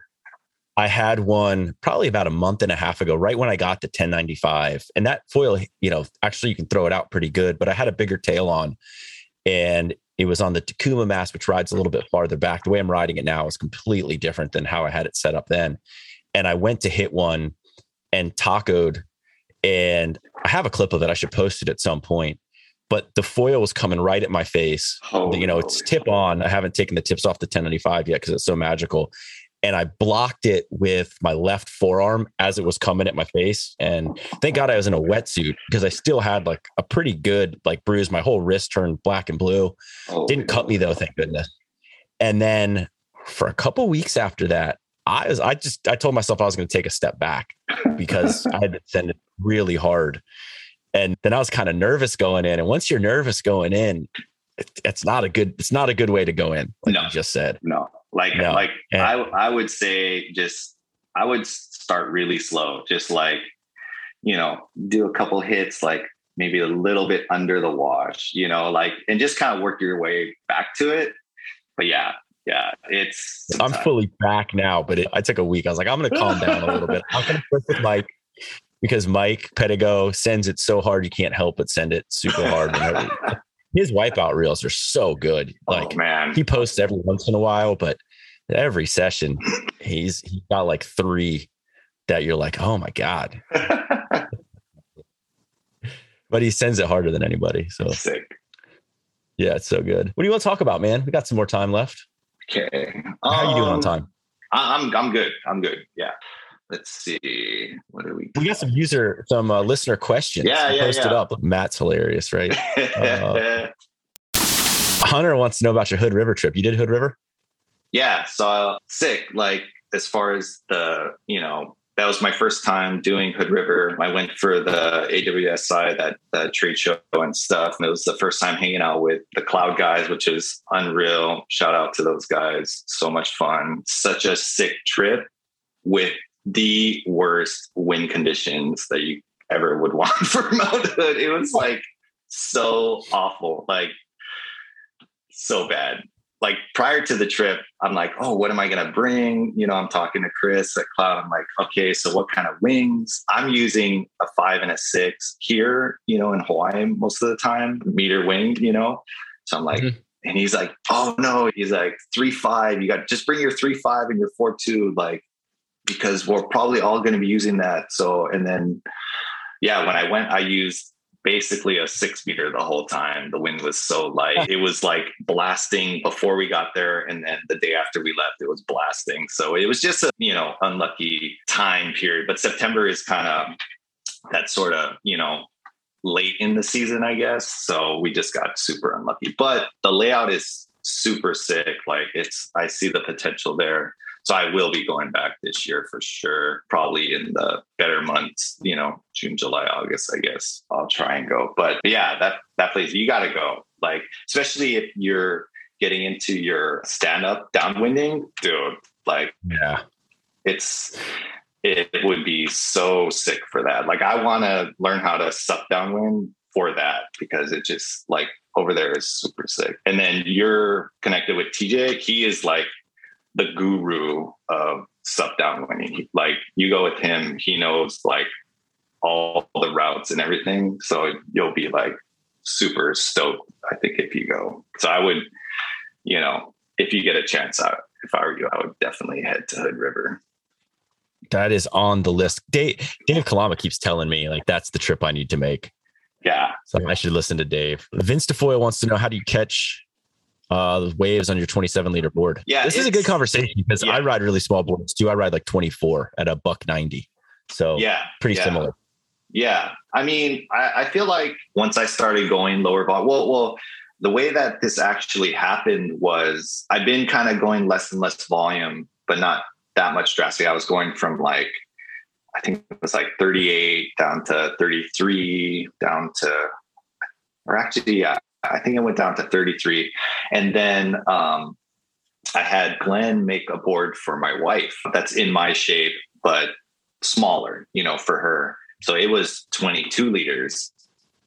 I had one probably about a month and a half ago, right when I got to 1095. And that foil, you know, actually you can throw it out pretty good, but I had a bigger tail on and it was on the Takuma mast, which rides a little bit farther back. The way I'm riding it now is completely different than how I had it set up then. And I went to hit one and tacoed, and I have a clip of it. I should post it at some point. But the foil was coming right at my face. Oh, you know, it's tip on. I haven't taken the tips off the 1095 yet because it's so magical and I blocked it with my left forearm as it was coming at my face. And thank God I was in a wetsuit because I still had like a pretty good like bruise. My whole wrist turned black and blue. Oh, Didn't cut me though, thank goodness. And then for a couple weeks after that, I was I just I told myself I was going to take a step back because I had been sending really hard. And then I was kind of nervous going in. And once you're nervous going in, it, it's not a good it's not a good way to go in, like no, you just said. No. Like, no. like yeah. I, I would say just, I would start really slow, just like, you know, do a couple hits, like maybe a little bit under the wash, you know, like, and just kind of work your way back to it. But yeah, yeah, it's. I'm fully back now, but it, I took a week. I was like, I'm going to calm down a little bit. I'm going to work with Mike because Mike Pedigo sends it so hard you can't help but send it super hard. his wipeout reels are so good. Oh, like oh, man. he posts every once in a while, but every session he's he got like three that you're like, oh my God. but he sends it harder than anybody. So sick. Yeah, it's so good. What do you want to talk about, man? We got some more time left. Okay. How are you doing on um, time? I'm I'm good. I'm good. Yeah. Let's see. What are we? We got some user, some uh, listener questions. Yeah, yeah, posted yeah. up. Matt's hilarious, right? uh, Hunter wants to know about your Hood River trip. You did Hood River? Yeah. So sick. Like as far as the you know that was my first time doing Hood River. I went for the AWSI, that, that trade show and stuff. And it was the first time hanging out with the Cloud guys, which is unreal. Shout out to those guys. So much fun. Such a sick trip with the worst wind conditions that you ever would want for Mount Hood. It was like so awful, like so bad like prior to the trip, I'm like, oh, what am I going to bring? You know, I'm talking to Chris at Cloud. I'm like, okay, so what kind of wings? I'm using a five and a six here, you know, in Hawaii most of the time, meter wing, you know. So I'm like, mm-hmm. and he's like, oh no, he's like three five. You got just bring your three five and your four two, like because we're probably all going to be using that. So and then, yeah, when I went, I used basically a six meter the whole time. The wind was so light. It was like blasting before we got there. And then the day after we left, it was blasting. So it was just a, you know, unlucky time period. But September is kind of that sort of, you know, late in the season, I guess. So we just got super unlucky. But the layout is super sick. Like it's, I see the potential there. So I will be going back this year for sure. Probably in the better months, you know, June, July, August, I guess. I'll try and go. But yeah, that that place you gotta go. Like, especially if you're getting into your stand-up downwinding, dude, like yeah. It's it would be so sick for that. Like I wanna learn how to sup downwind for that because it just like over there is super sick. And then you're connected with TJ. He is like the guru of sup downwinding. Like you go with him, he knows like all the routes and everything. So you'll be like super stoked, I think, if you go. So I would, you know, if you get a chance out, if I were you, I would definitely head to Hood River. That is on the list. Dave Dave Kalama keeps telling me like that's the trip I need to make. Yeah. So I should listen to Dave. Vince DeFoyle wants to know how do you catch uh, waves on your 27 liter board. Yeah, this is a good conversation because yeah. I ride really small boards too. I ride like 24 at a buck 90. So yeah, pretty yeah. similar. Yeah, I mean, I, I, feel like once I started going lower volume, well, well, the way that this actually happened was I've been kind of going less and less volume, but not that much drastic. I was going from like I think it was like 38 down to 33 down to or actually yeah I think I went down to 33. And then um, I had Glenn make a board for my wife that's in my shape, but smaller, you know, for her. So it was 22 liters,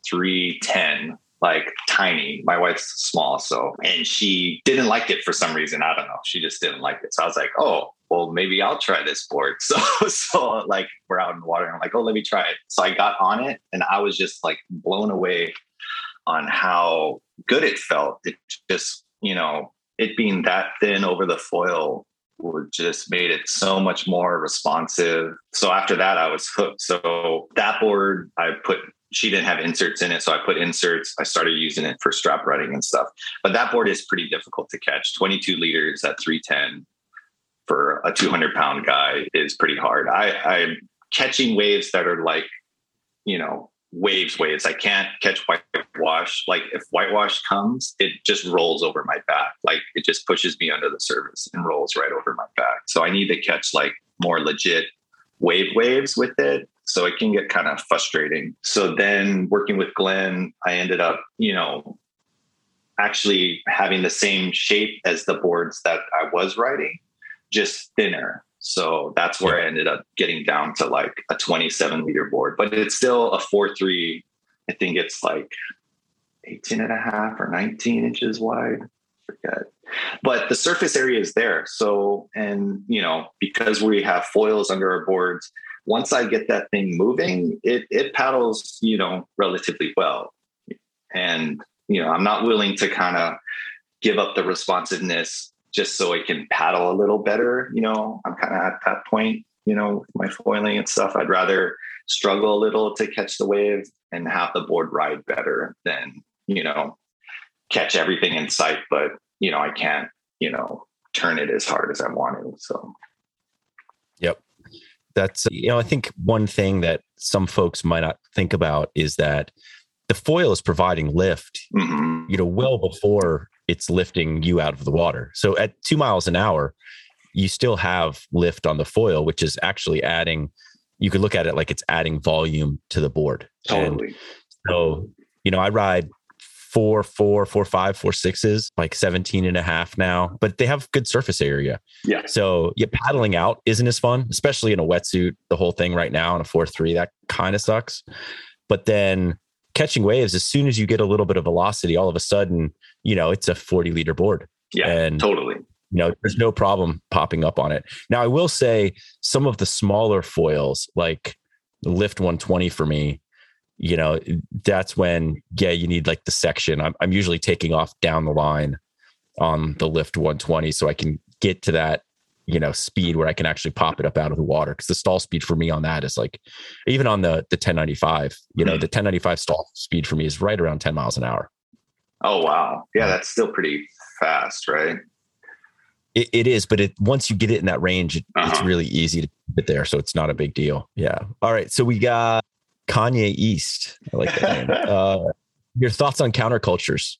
310, like tiny. My wife's small. So, and she didn't like it for some reason. I don't know. She just didn't like it. So I was like, oh, well, maybe I'll try this board. So, so like we're out in the water and I'm like, oh, let me try it. So I got on it and I was just like blown away on how good it felt. It just, you know, it being that thin over the foil would just made it so much more responsive. So after that, I was hooked. So that board, I put, she didn't have inserts in it. So I put inserts. I started using it for strap riding and stuff. But that board is pretty difficult to catch. 22 liters at 310 for a 200 pound guy is pretty hard. I, I'm catching waves that are like, you know, waves waves. I can't catch whitewash. Like if whitewash comes it just rolls over my back. Like it just pushes me under the surface and rolls right over my back. So i need to catch like more legit wave waves with it. So it can get kind of frustrating. So then working with glenn i ended up you know actually having the same shape as the boards that i was riding just thinner so that's where I ended up getting down to like a 27 liter board, but it's still a 4 3. I think it's like 18 and a half or 19 inches wide. Forget. But the surface area is there. So, and you know, because we have foils under our boards, once I get that thing moving, it, it paddles, you know, relatively well. And, you know, I'm not willing to kind of give up the responsiveness just so it can paddle a little better. You know, I'm kind of at that point, you know, with my foiling and stuff. I'd rather struggle a little to catch the wave and have the board ride better than, you know, catch everything in sight, but, you know, I can't, you know, turn it as hard as I wanted. So, yep. That's, you know, I think one thing that some folks might not think about is that the foil is providing lift, mm-hmm. you know, well before it's lifting you out of the water. So at two miles an hour, you still have lift on the foil, which is actually adding, you could look at it like it's adding volume to the board. Totally. And so, you know, I ride four, four, four, five, four, sixes, like 17 and a half now, but they have good surface area. Yeah. So yeah, paddling out isn't as fun, especially in a wetsuit, the whole thing right now in a four, three, that kind of sucks. But then catching waves, as soon as you get a little bit of velocity, all of a sudden, you know, it's a 40 liter board. Yeah. And totally. you know there's no problem popping up on it now i will say some of the smaller foils like lift 120 for me you know that's when yeah you need like the section i'm, I'm usually taking off down the line on the lift 120 so i can get to that you know speed where i can actually pop it up out of the water because the stall speed for me on that is like even on the the 1095 you know Mhm. the 1095 stall speed for me is right around 10 miles an hour Oh wow. Yeah, that's still pretty fast, right? It, it is, but it once you get it in that range, it, it's Uh-huh. really easy to get there. So it's not a big deal. Yeah. All right. So we got Kanye East. I like that name. Uh, your thoughts on countercultures?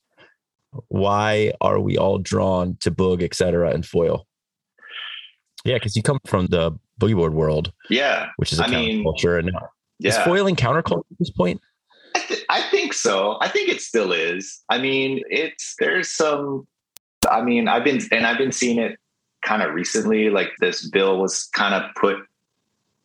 Why are we all drawn to boog, et cetera, and foil? Yeah, because you come from the boogie board world, Yeah. which is a I mean, counterculture, and is Yeah. foiling counterculture at this point? I, th- I think so. I think it still is. I mean, it's there's some. I mean, I've been and I've been seeing it kind of recently. Like this bill was kind of put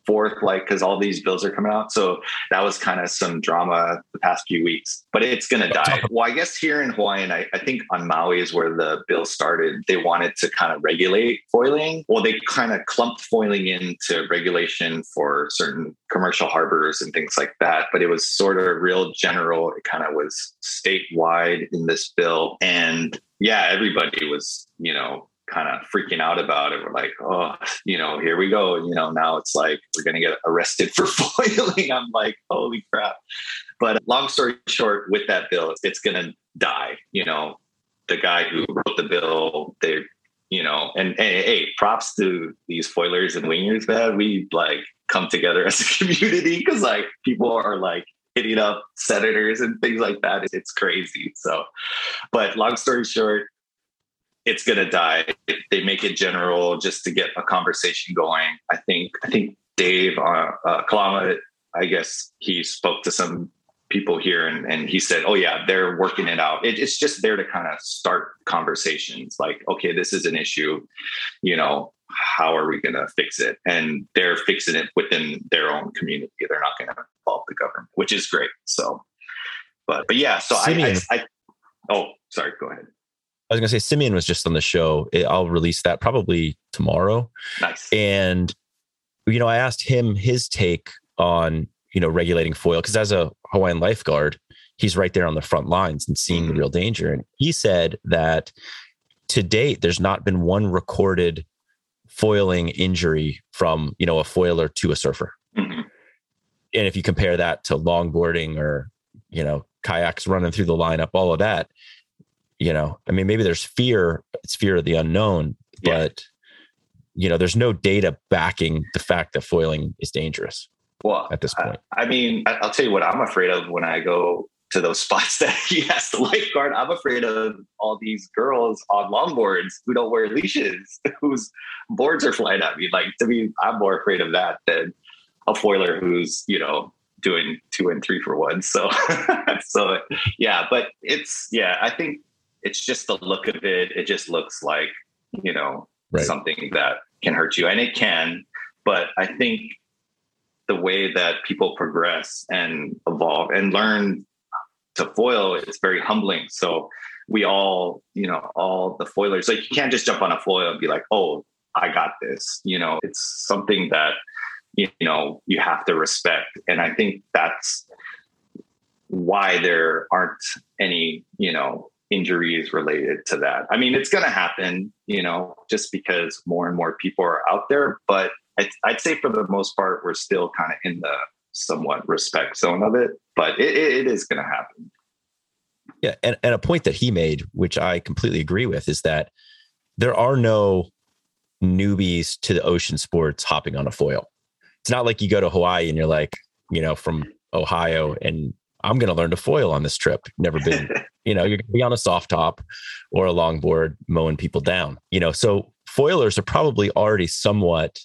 forth, like because all these bills are coming out. So that was kind of some drama the past few weeks. But it's gonna die. Well, I guess here in Hawaii, and I, I think on Maui is where the bill started. They wanted to kind of regulate foiling. Well, they kind of clumped foiling into regulation for certain commercial harbors and things like that. But it was sort of real general. It kind of was statewide in this bill. And yeah, everybody was, you know, kind of freaking out about it. We're like, oh, you know, here we go. You know, now it's like we're going to get arrested for foiling. I'm like, holy crap. But long story short, with that bill, it's going to die. You know, the guy who wrote the bill, they, you know, and hey, hey, props to these foilers and wingers, man. We like come together as a community because like people are like hitting up senators and things like that. It's crazy. So, but long story short, it's going to die. They make it general just to get a conversation going. I think, I think Dave uh, uh, Kalama, I guess he spoke to some people here and, and he said, oh yeah, they're working it out. It, it's just there to kind of start conversations like, okay, this is an issue, you know, how are we going to fix it? And they're fixing it within their own community. They're not going to involve the government, which is great. So, but, but yeah, so I, I, I, oh, sorry, go ahead. I was going to say Simeon was just on the show. I'll release that probably tomorrow. Nice. And, you know, I asked him his take on, you know, regulating foil because as a Hawaiian lifeguard, he's right there on the front lines and seeing the Mhm. real danger. And he said that to date, there's not been one recorded foiling injury from, you know, a foiler to a surfer. Mhm. And if you compare that to longboarding or, you know, kayaks running through the lineup, all of that, you know, I mean, maybe there's fear, it's fear of the unknown, Yeah. but you know, there's no data backing the fact that foiling is dangerous Well, at this point. I mean, I- I'll tell you what I'm afraid of when I go to those spots that he has to lifeguard. I'm afraid of all these girls on longboards who don't wear leashes, whose boards are flying at me. Like to me, I'm more afraid of that than a foiler who's, you know, doing two and three for one. So, so yeah, but it's, yeah, I think it's just the look of it. It just looks like, you know, Right. something that can hurt you and it can, but I think the way that people progress and evolve and learn to foil is very humbling. So we all, you know, all the foilers, like you can't just jump on a foil and be like, oh, I got this. You know, it's something that, you know, you have to respect. And I think that's why there aren't any, you know, injuries related to that. I mean, it's going to happen, you know, just because more and more people are out there. But I'd, I'd say for the most part, we're still kind of in the somewhat respect zone of it. But it, it, it is going to happen. Yeah. And, and a point that he made, which I completely agree with, is that there are no newbies to the ocean sports hopping on a foil. It's not like you go to Hawaii and you're like, you know, from Ohio and I'm going to learn to foil on this trip. Never been You know, you're going to be on a soft top or a longboard mowing people down. You know, so foilers are probably already somewhat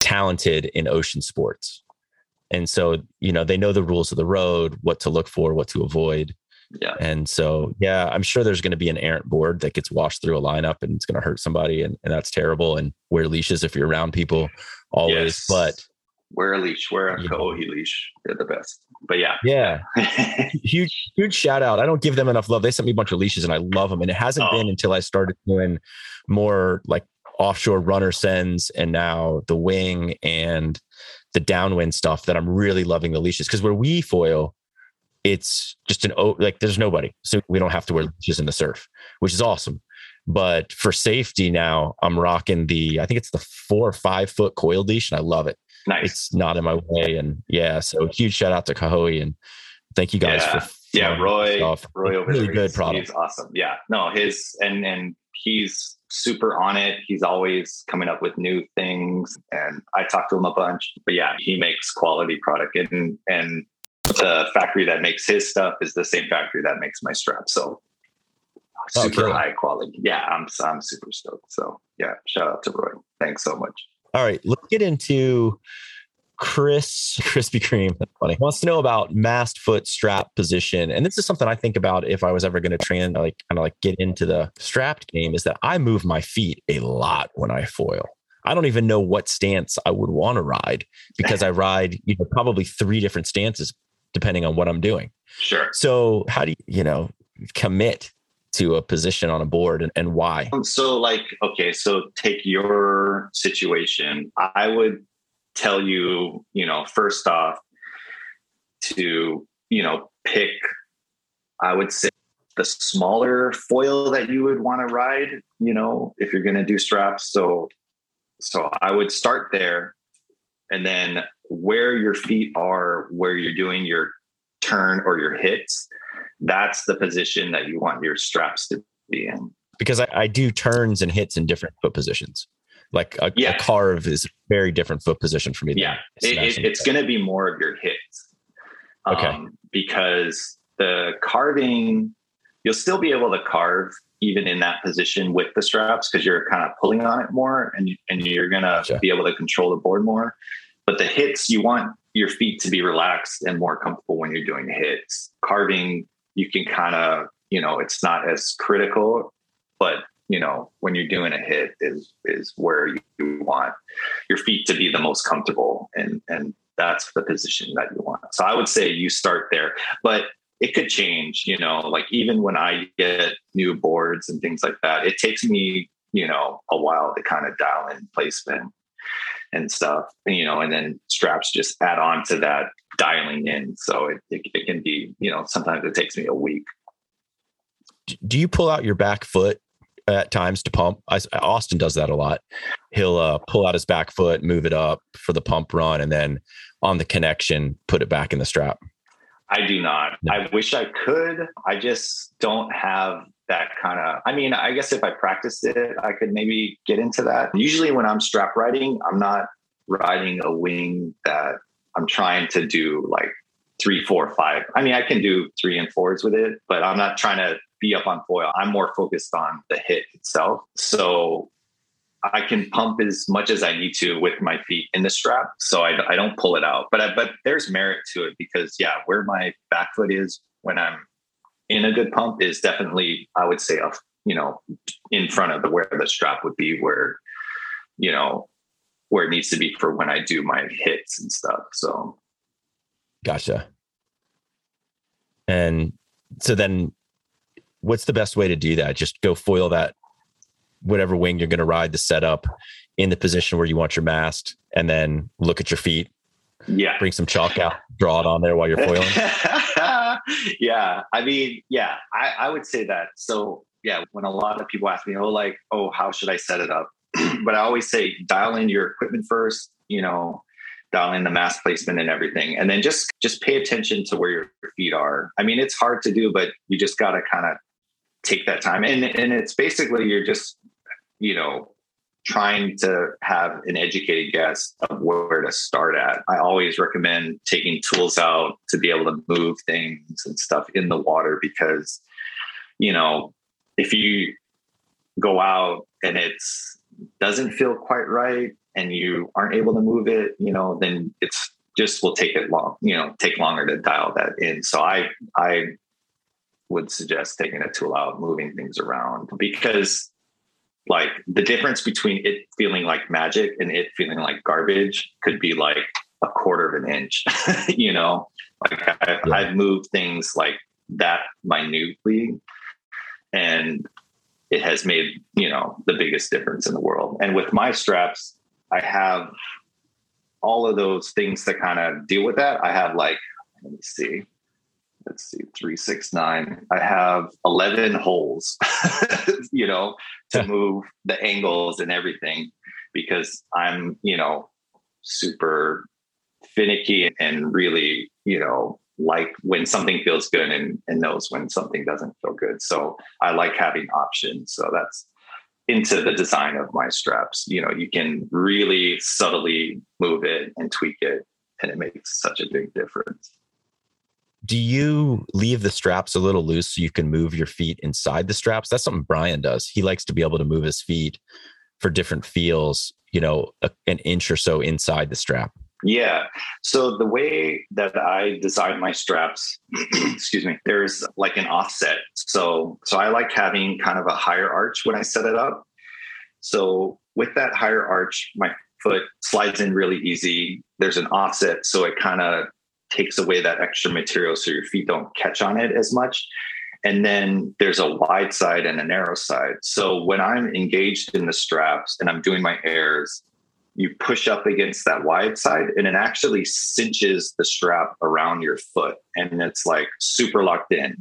talented in ocean sports. And so, you know, they know the rules of the road, what to look for, what to avoid. Yeah. And so, yeah, I'm sure there's going to be an errant board that gets washed through a lineup and it's going to hurt somebody. And, and that's terrible. And wear leashes if you're around people always. Yes. But wear a leash, wear a Cahoe leash. They're the best. But yeah. Yeah. huge, huge shout out. I don't give them enough love. They sent me a bunch of leashes and I love them. And it hasn't oh. been until I started doing more like offshore runner sends and now the wing and the downwind stuff that I'm really loving the leashes. Cause where we foil, it's just an oh like there's nobody. So we don't have to wear leashes in the surf, which is awesome. But for safety now, I'm rocking the I think it's the four or five foot coil leash, and I love it. Nice. It's not in my way. And yeah, so huge shout out to Cahoe and thank you guys yeah. for yeah, Roy. Stuff. Roy over really good he's, product. He's awesome. Yeah. No, his and and he's super on it. He's always coming up with new things. And I talk to him a bunch. But yeah, he makes quality product and and the factory that makes his stuff is the same factory that makes my strap. So oh, super high quality. Yeah, I'm I'm super stoked. So yeah, shout out to Roy. Thanks so much. All right, let's get into Chris Krispy Kreme. That's funny. Wants to know about mast foot strap position, and this is something I think about if I was ever going to train, like kind of like get into the strapped game. Is that I move my feet a lot when I foil. I don't even know what stance I would want to ride because I ride you know probably three different stances depending on what I'm doing. Sure. So how do you you know commit to a position on a board and, and why? Um, so like okay, so take your situation. I would tell you, you know, first off, to, you know, pick, I would say, the smaller foil that you would want to ride, you know, if you're going to do straps. So, so I would start there and then where your feet are, where you're doing your turn or your hits, that's the position that you want your straps to be in. Because I, I do turns and hits in different foot positions. Like a, yeah. a carve is a very different foot position for me. Yeah, it, it, it's going to be more of your hits. Okay. Um, because the carving, you'll still be able to carve even in that position with the straps because you're kind of pulling on it more and, and you're going to gotcha. be able to control the board more. But the hits, you want your feet to be relaxed and more comfortable when you're doing hits. Carving, you can kind of, you know, it's not as critical, but you know when you're doing a hit is is where you want your feet to be the most comfortable and and that's the position that you want. So i would say you start there but it could change you know like even when i get new boards and things like that it takes me you know a while to kind of dial in placement and stuff you know and then straps just add on to that dialing in so it, it, it can be you know sometimes it takes me a week do you pull out your back foot at times to pump. I, Austin does that a lot. He'll uh, pull out his back foot, move it up for the pump run, and then on the connection, put it back in the strap. I do not. No. I wish I could. I just don't have that kind of. I mean, I guess if I practiced it, I could maybe get into that. Usually, when I'm strap riding, I'm not riding a wing that I'm trying to do like three, four, five. I mean, I can do three and fours with it, but I'm not trying to be up on foil. I'm more focused on the hit itself. So I can pump as much as I need to with my feet in the strap. So I, I don't pull it out, but I, but there's merit to it because yeah, where my back foot is when I'm in a good pump is definitely, I would say, off, you know, in front of the, where the strap would be where, you know, where it needs to be for when I do my hits and stuff. So. Gotcha. And so then what's the best way to do that? Just go foil that whatever wing you're going to ride the setup in the position where you want your mast, and then look at your feet. Yeah. Bring some chalk out, draw it on there while you're foiling. yeah. I mean, yeah, I, I would say that. So yeah, when a lot of people ask me, oh, like, oh, how should I set it up? but I always say dial in your equipment first, you know, dial in the mast placement and everything. And then just just pay attention to where your feet are. I mean, it's hard to do, but you just gotta kind of take that time. And and it's basically you're just, you know, trying to have an educated guess of where to start at. I always recommend taking tools out to be able to move things and stuff in the water because, you know, if you go out and it's doesn't feel quite right and you aren't able to move it, you know, then it's just will take it long, you know, take longer to dial that in. So I I would suggest taking a tool out, moving things around because like the difference between it feeling like magic and it feeling like garbage could be like a quarter of an inch, you know, like I, yeah. I've moved things like that minutely and it has made, you know, the biggest difference in the world. And with my straps, I have all of those things to kind of deal with that. I have like, let me see, let's see, three, six, nine. I have 11 holes, you know, to move the angles and everything because I'm, you know, super finicky and really, you know, like when something feels good and, and knows when something doesn't feel good. So I like having options. So that's into the design of my straps. You know, you can really subtly move it and tweak it, and it makes such a big difference do you leave the straps a little loose so you can move your feet inside the straps? That's something Brian does. He likes to be able to move his feet for different feels, you know, a, an inch or so inside the strap. Yeah. So the way that I design my straps, excuse me, there's like an offset. So so I like having kind of a higher arch when I set it up. So with that higher arch, my foot slides in really easy. There's an offset so it kind of takes away that extra material so your feet don't catch on it as much. And then there's a wide side and a narrow side. So when I'm engaged in the straps and I'm doing my airs, you push up against that wide side and it actually cinches the strap around your foot and it's like super locked in.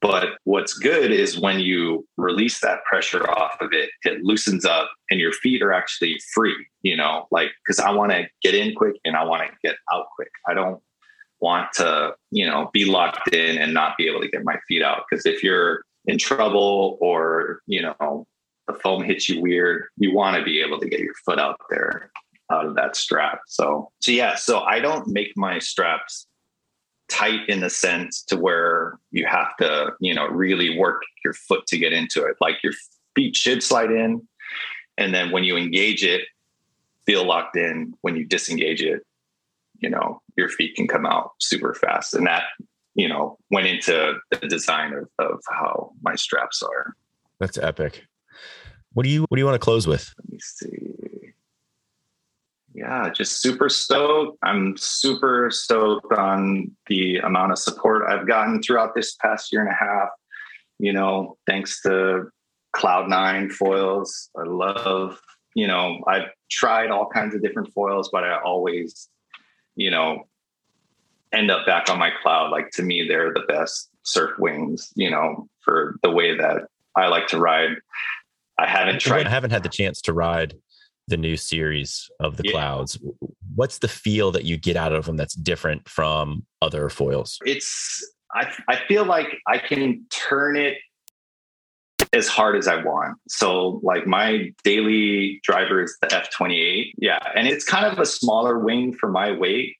But what's good is when you release that pressure off of it, it loosens up and your feet are actually free, you know, like, cause I want to get in quick and I want to get out quick. I don't want to, you know, be locked in and not be able to get my feet out. Because if you're in trouble or, you know, the foam hits you weird, you want to be able to get your foot out there out of that strap. So, so yeah, so I don't make my straps tight in the sense to where you have to, you know, really work your foot to get into it. Like your feet should slide in. And then when you engage it, feel locked in. When you disengage it, you know your feet can come out super fast and that you know went into the design of, of how my straps are that's epic what do you what do you want to close with let me see yeah just super stoked i'm super stoked on the amount of support i've gotten throughout this past year and a half you know thanks to cloud nine foils i love you know i've tried all kinds of different foils but i always you know, end up back on my cloud. Like to me, they're the best surf wings, you know, for the way that I like to ride. I haven't tried. I haven't had the chance to ride the new series of the yeah. clouds. What's the feel that you get out of them that's different from other foils? It's I I feel like I can turn it as hard as I want. So like my daily driver is the F28. Yeah. And it's kind of a smaller wing for my weight.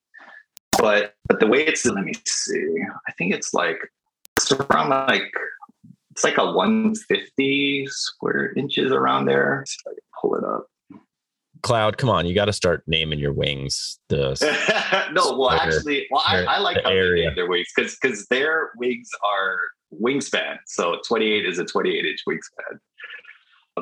But but the way it's let me see. I think it's like it's around like it's like a 150 square inches around there. So I can pull it up. Cloud, come on, you got to start naming your wings. The no, well, actually, well, I, I like how area. they name their wings because because their wings are wingspan. So 28 is a 28 inch wingspan.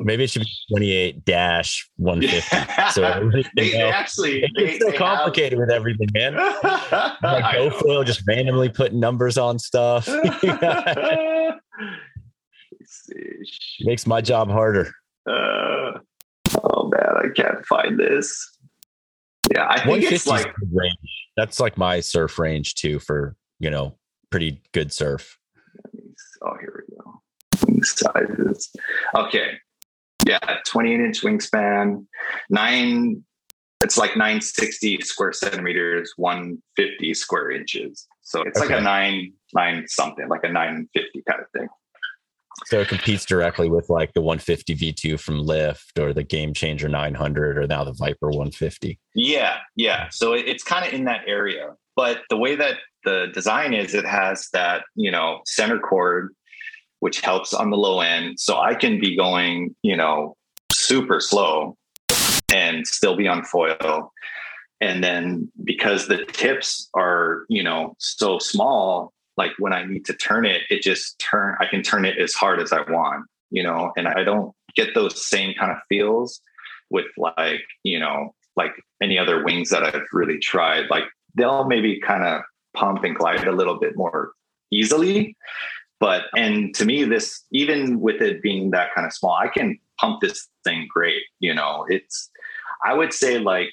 Maybe it should be 28 dash 150. So they, they actually it's so complicated have... with everything, man. like GoFoil just randomly putting numbers on stuff. Makes my job harder. Uh, oh man, I can't find this. Yeah, I think it's like range. That's like my surf range too for you know pretty good surf. Oh, here we go. Sizes. Okay. Yeah, 28 inch wingspan, nine, it's like 960 square centimeters, 150 square inches. So it's okay. like a nine, nine something, like a 950 kind of thing. So it competes directly with like the 150 V2 from Lift or the Game Changer 900 or now the Viper 150. Yeah, yeah. So it's kind of in that area. But the way that the design is, it has that, you know, center chord, which helps on the low end. So I can be going, you know, super slow and still be on foil. And then because the tips are, you know, so small, like when I need to turn it, it just turn, I can turn it as hard as I want, you know, and I don't get those same kind of feels with like, you know, like any other wings that I've really tried. Like they'll maybe kind of pump and glide a little bit more easily. But, and to me, this, even with it being that kind of small, I can pump this thing great. You know, it's, I would say like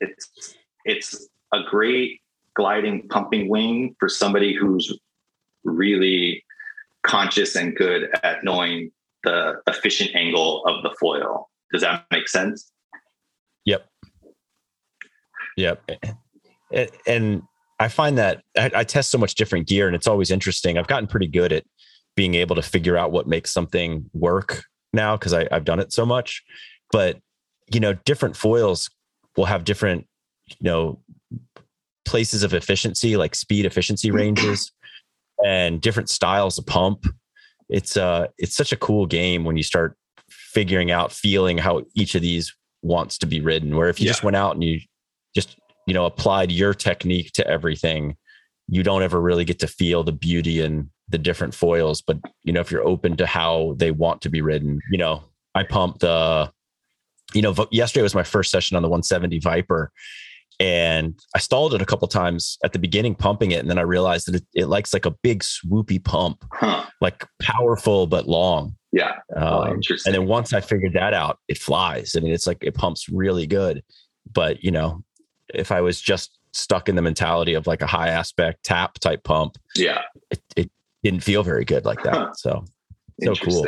it's, it's a great gliding pumping wing for somebody who's really conscious and good at knowing the efficient angle of the foil. Does that make sense? Yep. Yep and I find that I, test so much different gear, and it's always interesting. I've gotten pretty good at being able to figure out what makes something work now because I've done it so much. But you know, different foils will have different, you know, places of efficiency, like speed efficiency ranges, and different styles of pump. It's uh, it's such a cool game when you start figuring out, feeling how each of these wants to be ridden. Where if you yeah. just went out and you just you know applied your technique to everything you don't ever really get to feel the beauty in the different foils but you know if you're open to how they want to be ridden you know i pumped the you know yesterday was my first session on the 170 viper and i stalled it a couple times at the beginning pumping it and then i realized that it, it likes like a big swoopy pump huh. like powerful but long. Yeah. Oh, um, interesting. and then once i figured that out it flies. I mean it's like it pumps really good. But you know if I was just stuck in the mentality of like a high aspect tap type pump, yeah, it, it didn't feel very good like that. Huh. So, so cool.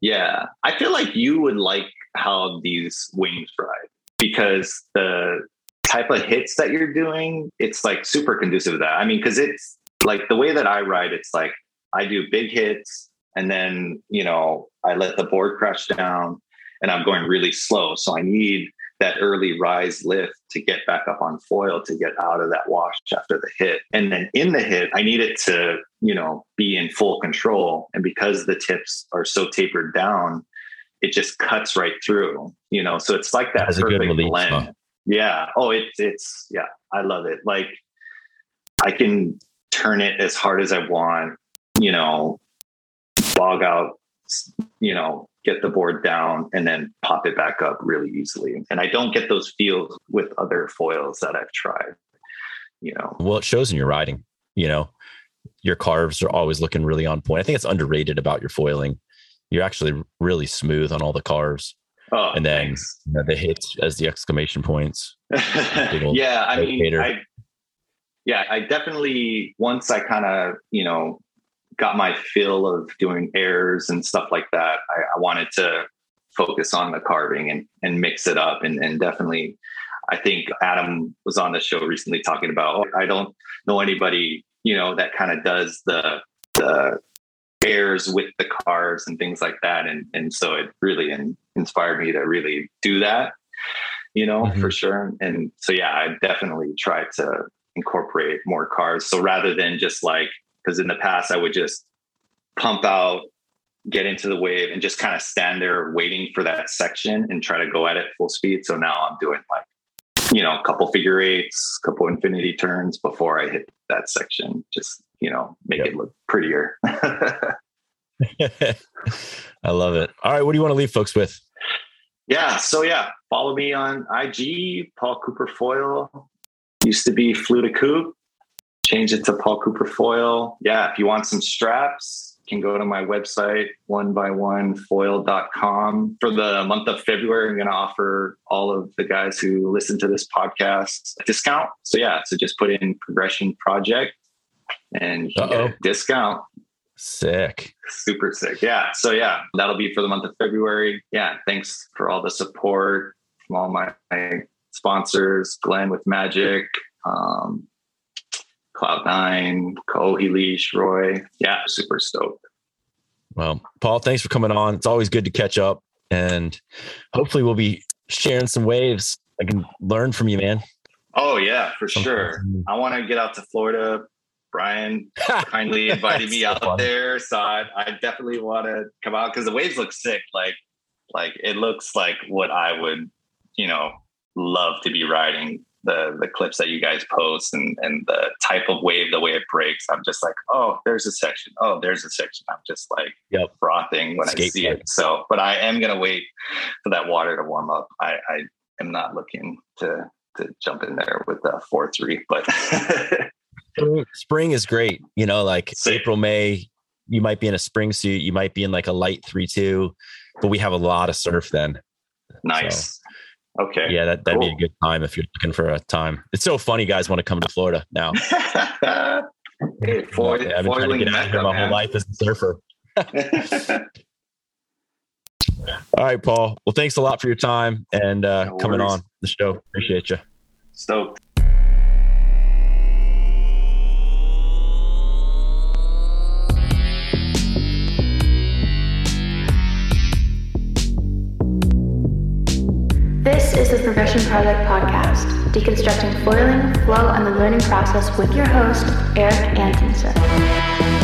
Yeah, I feel like you would like how these wings ride because the type of hits that you're doing, it's like super conducive to that. I mean, because it's like the way that I ride, it's like I do big hits and then, you know, I let the board crash down and I'm going really slow. So I need that early rise lift to get back up on foil to get out of that wash after the hit. And then in the hit, I need it to, you know, be in full control. And because the tips are so tapered down, it just cuts right through, you know. So it's like that perfect relief, blend. Huh? Yeah. Oh, it's it's yeah, I love it. Like I can turn it as hard as I want, you know, bog out, you know, get the board down and then pop it back up really easily. And I don't get those feels with other foils that I've tried, you know. Well, it shows in your riding, you know, your carves are always looking really on point. I think it's underrated about your foiling. You're actually really smooth on all the carves. Oh, and then you know, the hits as the exclamation points. yeah, I mean, I, yeah, I definitely once I kind of you know got my fill of doing airs and stuff like that, I, I wanted to focus on the carving and, and mix it up. And, and definitely, I think Adam was on the show recently talking about, oh, I don't know anybody, you know, that kind of does the, the airs with the cars and things like that. And, and so it really in, inspired me to really do that, you know, mm-hmm. for sure. And so, yeah, I definitely try to incorporate more cars. So rather than just like because in the past I would just pump out, get into the wave, and just kind of stand there waiting for that section and try to go at it full speed. So now I'm doing like, you know, a couple figure eights, couple infinity turns before I hit that section. Just, you know, make yep. it look prettier. I love it. All right. What do you want to leave folks with? Yeah. So yeah, follow me on IG, Paul Cooper Foil. Used to be Fluta Coop change it to Paul Cooper foil. Yeah, if you want some straps, can go to my website, one by one foil.com. For the month of February, I'm going to offer all of the guys who listen to this podcast a discount. So, yeah, so just put in progression project and you get a discount. Sick. Super sick. Yeah. So, yeah, that'll be for the month of February. Yeah. Thanks for all the support from all my, my sponsors, Glenn with Magic, um, Cloud9, Cole, Leash, Roy. Yeah, super stoked. Well, Paul, thanks for coming on. It's always good to catch up, and hopefully, we'll be sharing some waves. I can learn from you, man. Oh yeah, for sure. I want to get out to Florida. Brian kindly invited me out so there, so I, I definitely want to come out because the waves look sick. Like, like it looks like what I would, you know, love to be riding the the clips that you guys post and and the type of wave, the way it breaks. I'm just like, oh, there's a section. Oh, there's a section. I'm just like yep. frothing when Skate I see it. So, but I am gonna wait for that water to warm up. I, I am not looking to to jump in there with a four three, but spring is great. You know, like Same. April, May, you might be in a spring suit, you might be in like a light three two, but we have a lot of surf then. Nice. So, okay. Yeah, that, that'd cool. be a good time if you're looking for a time. It's so funny guys want to come to Florida now. hey, foil, I've been trying to get out here my man. whole life as a surfer. All right, Paul. Well, thanks a lot for your time and uh, no coming on the show. Appreciate you. Stoked. Is Progression Project podcast, deconstructing foiling, flow, and the learning process with your host, Eric Antonsen.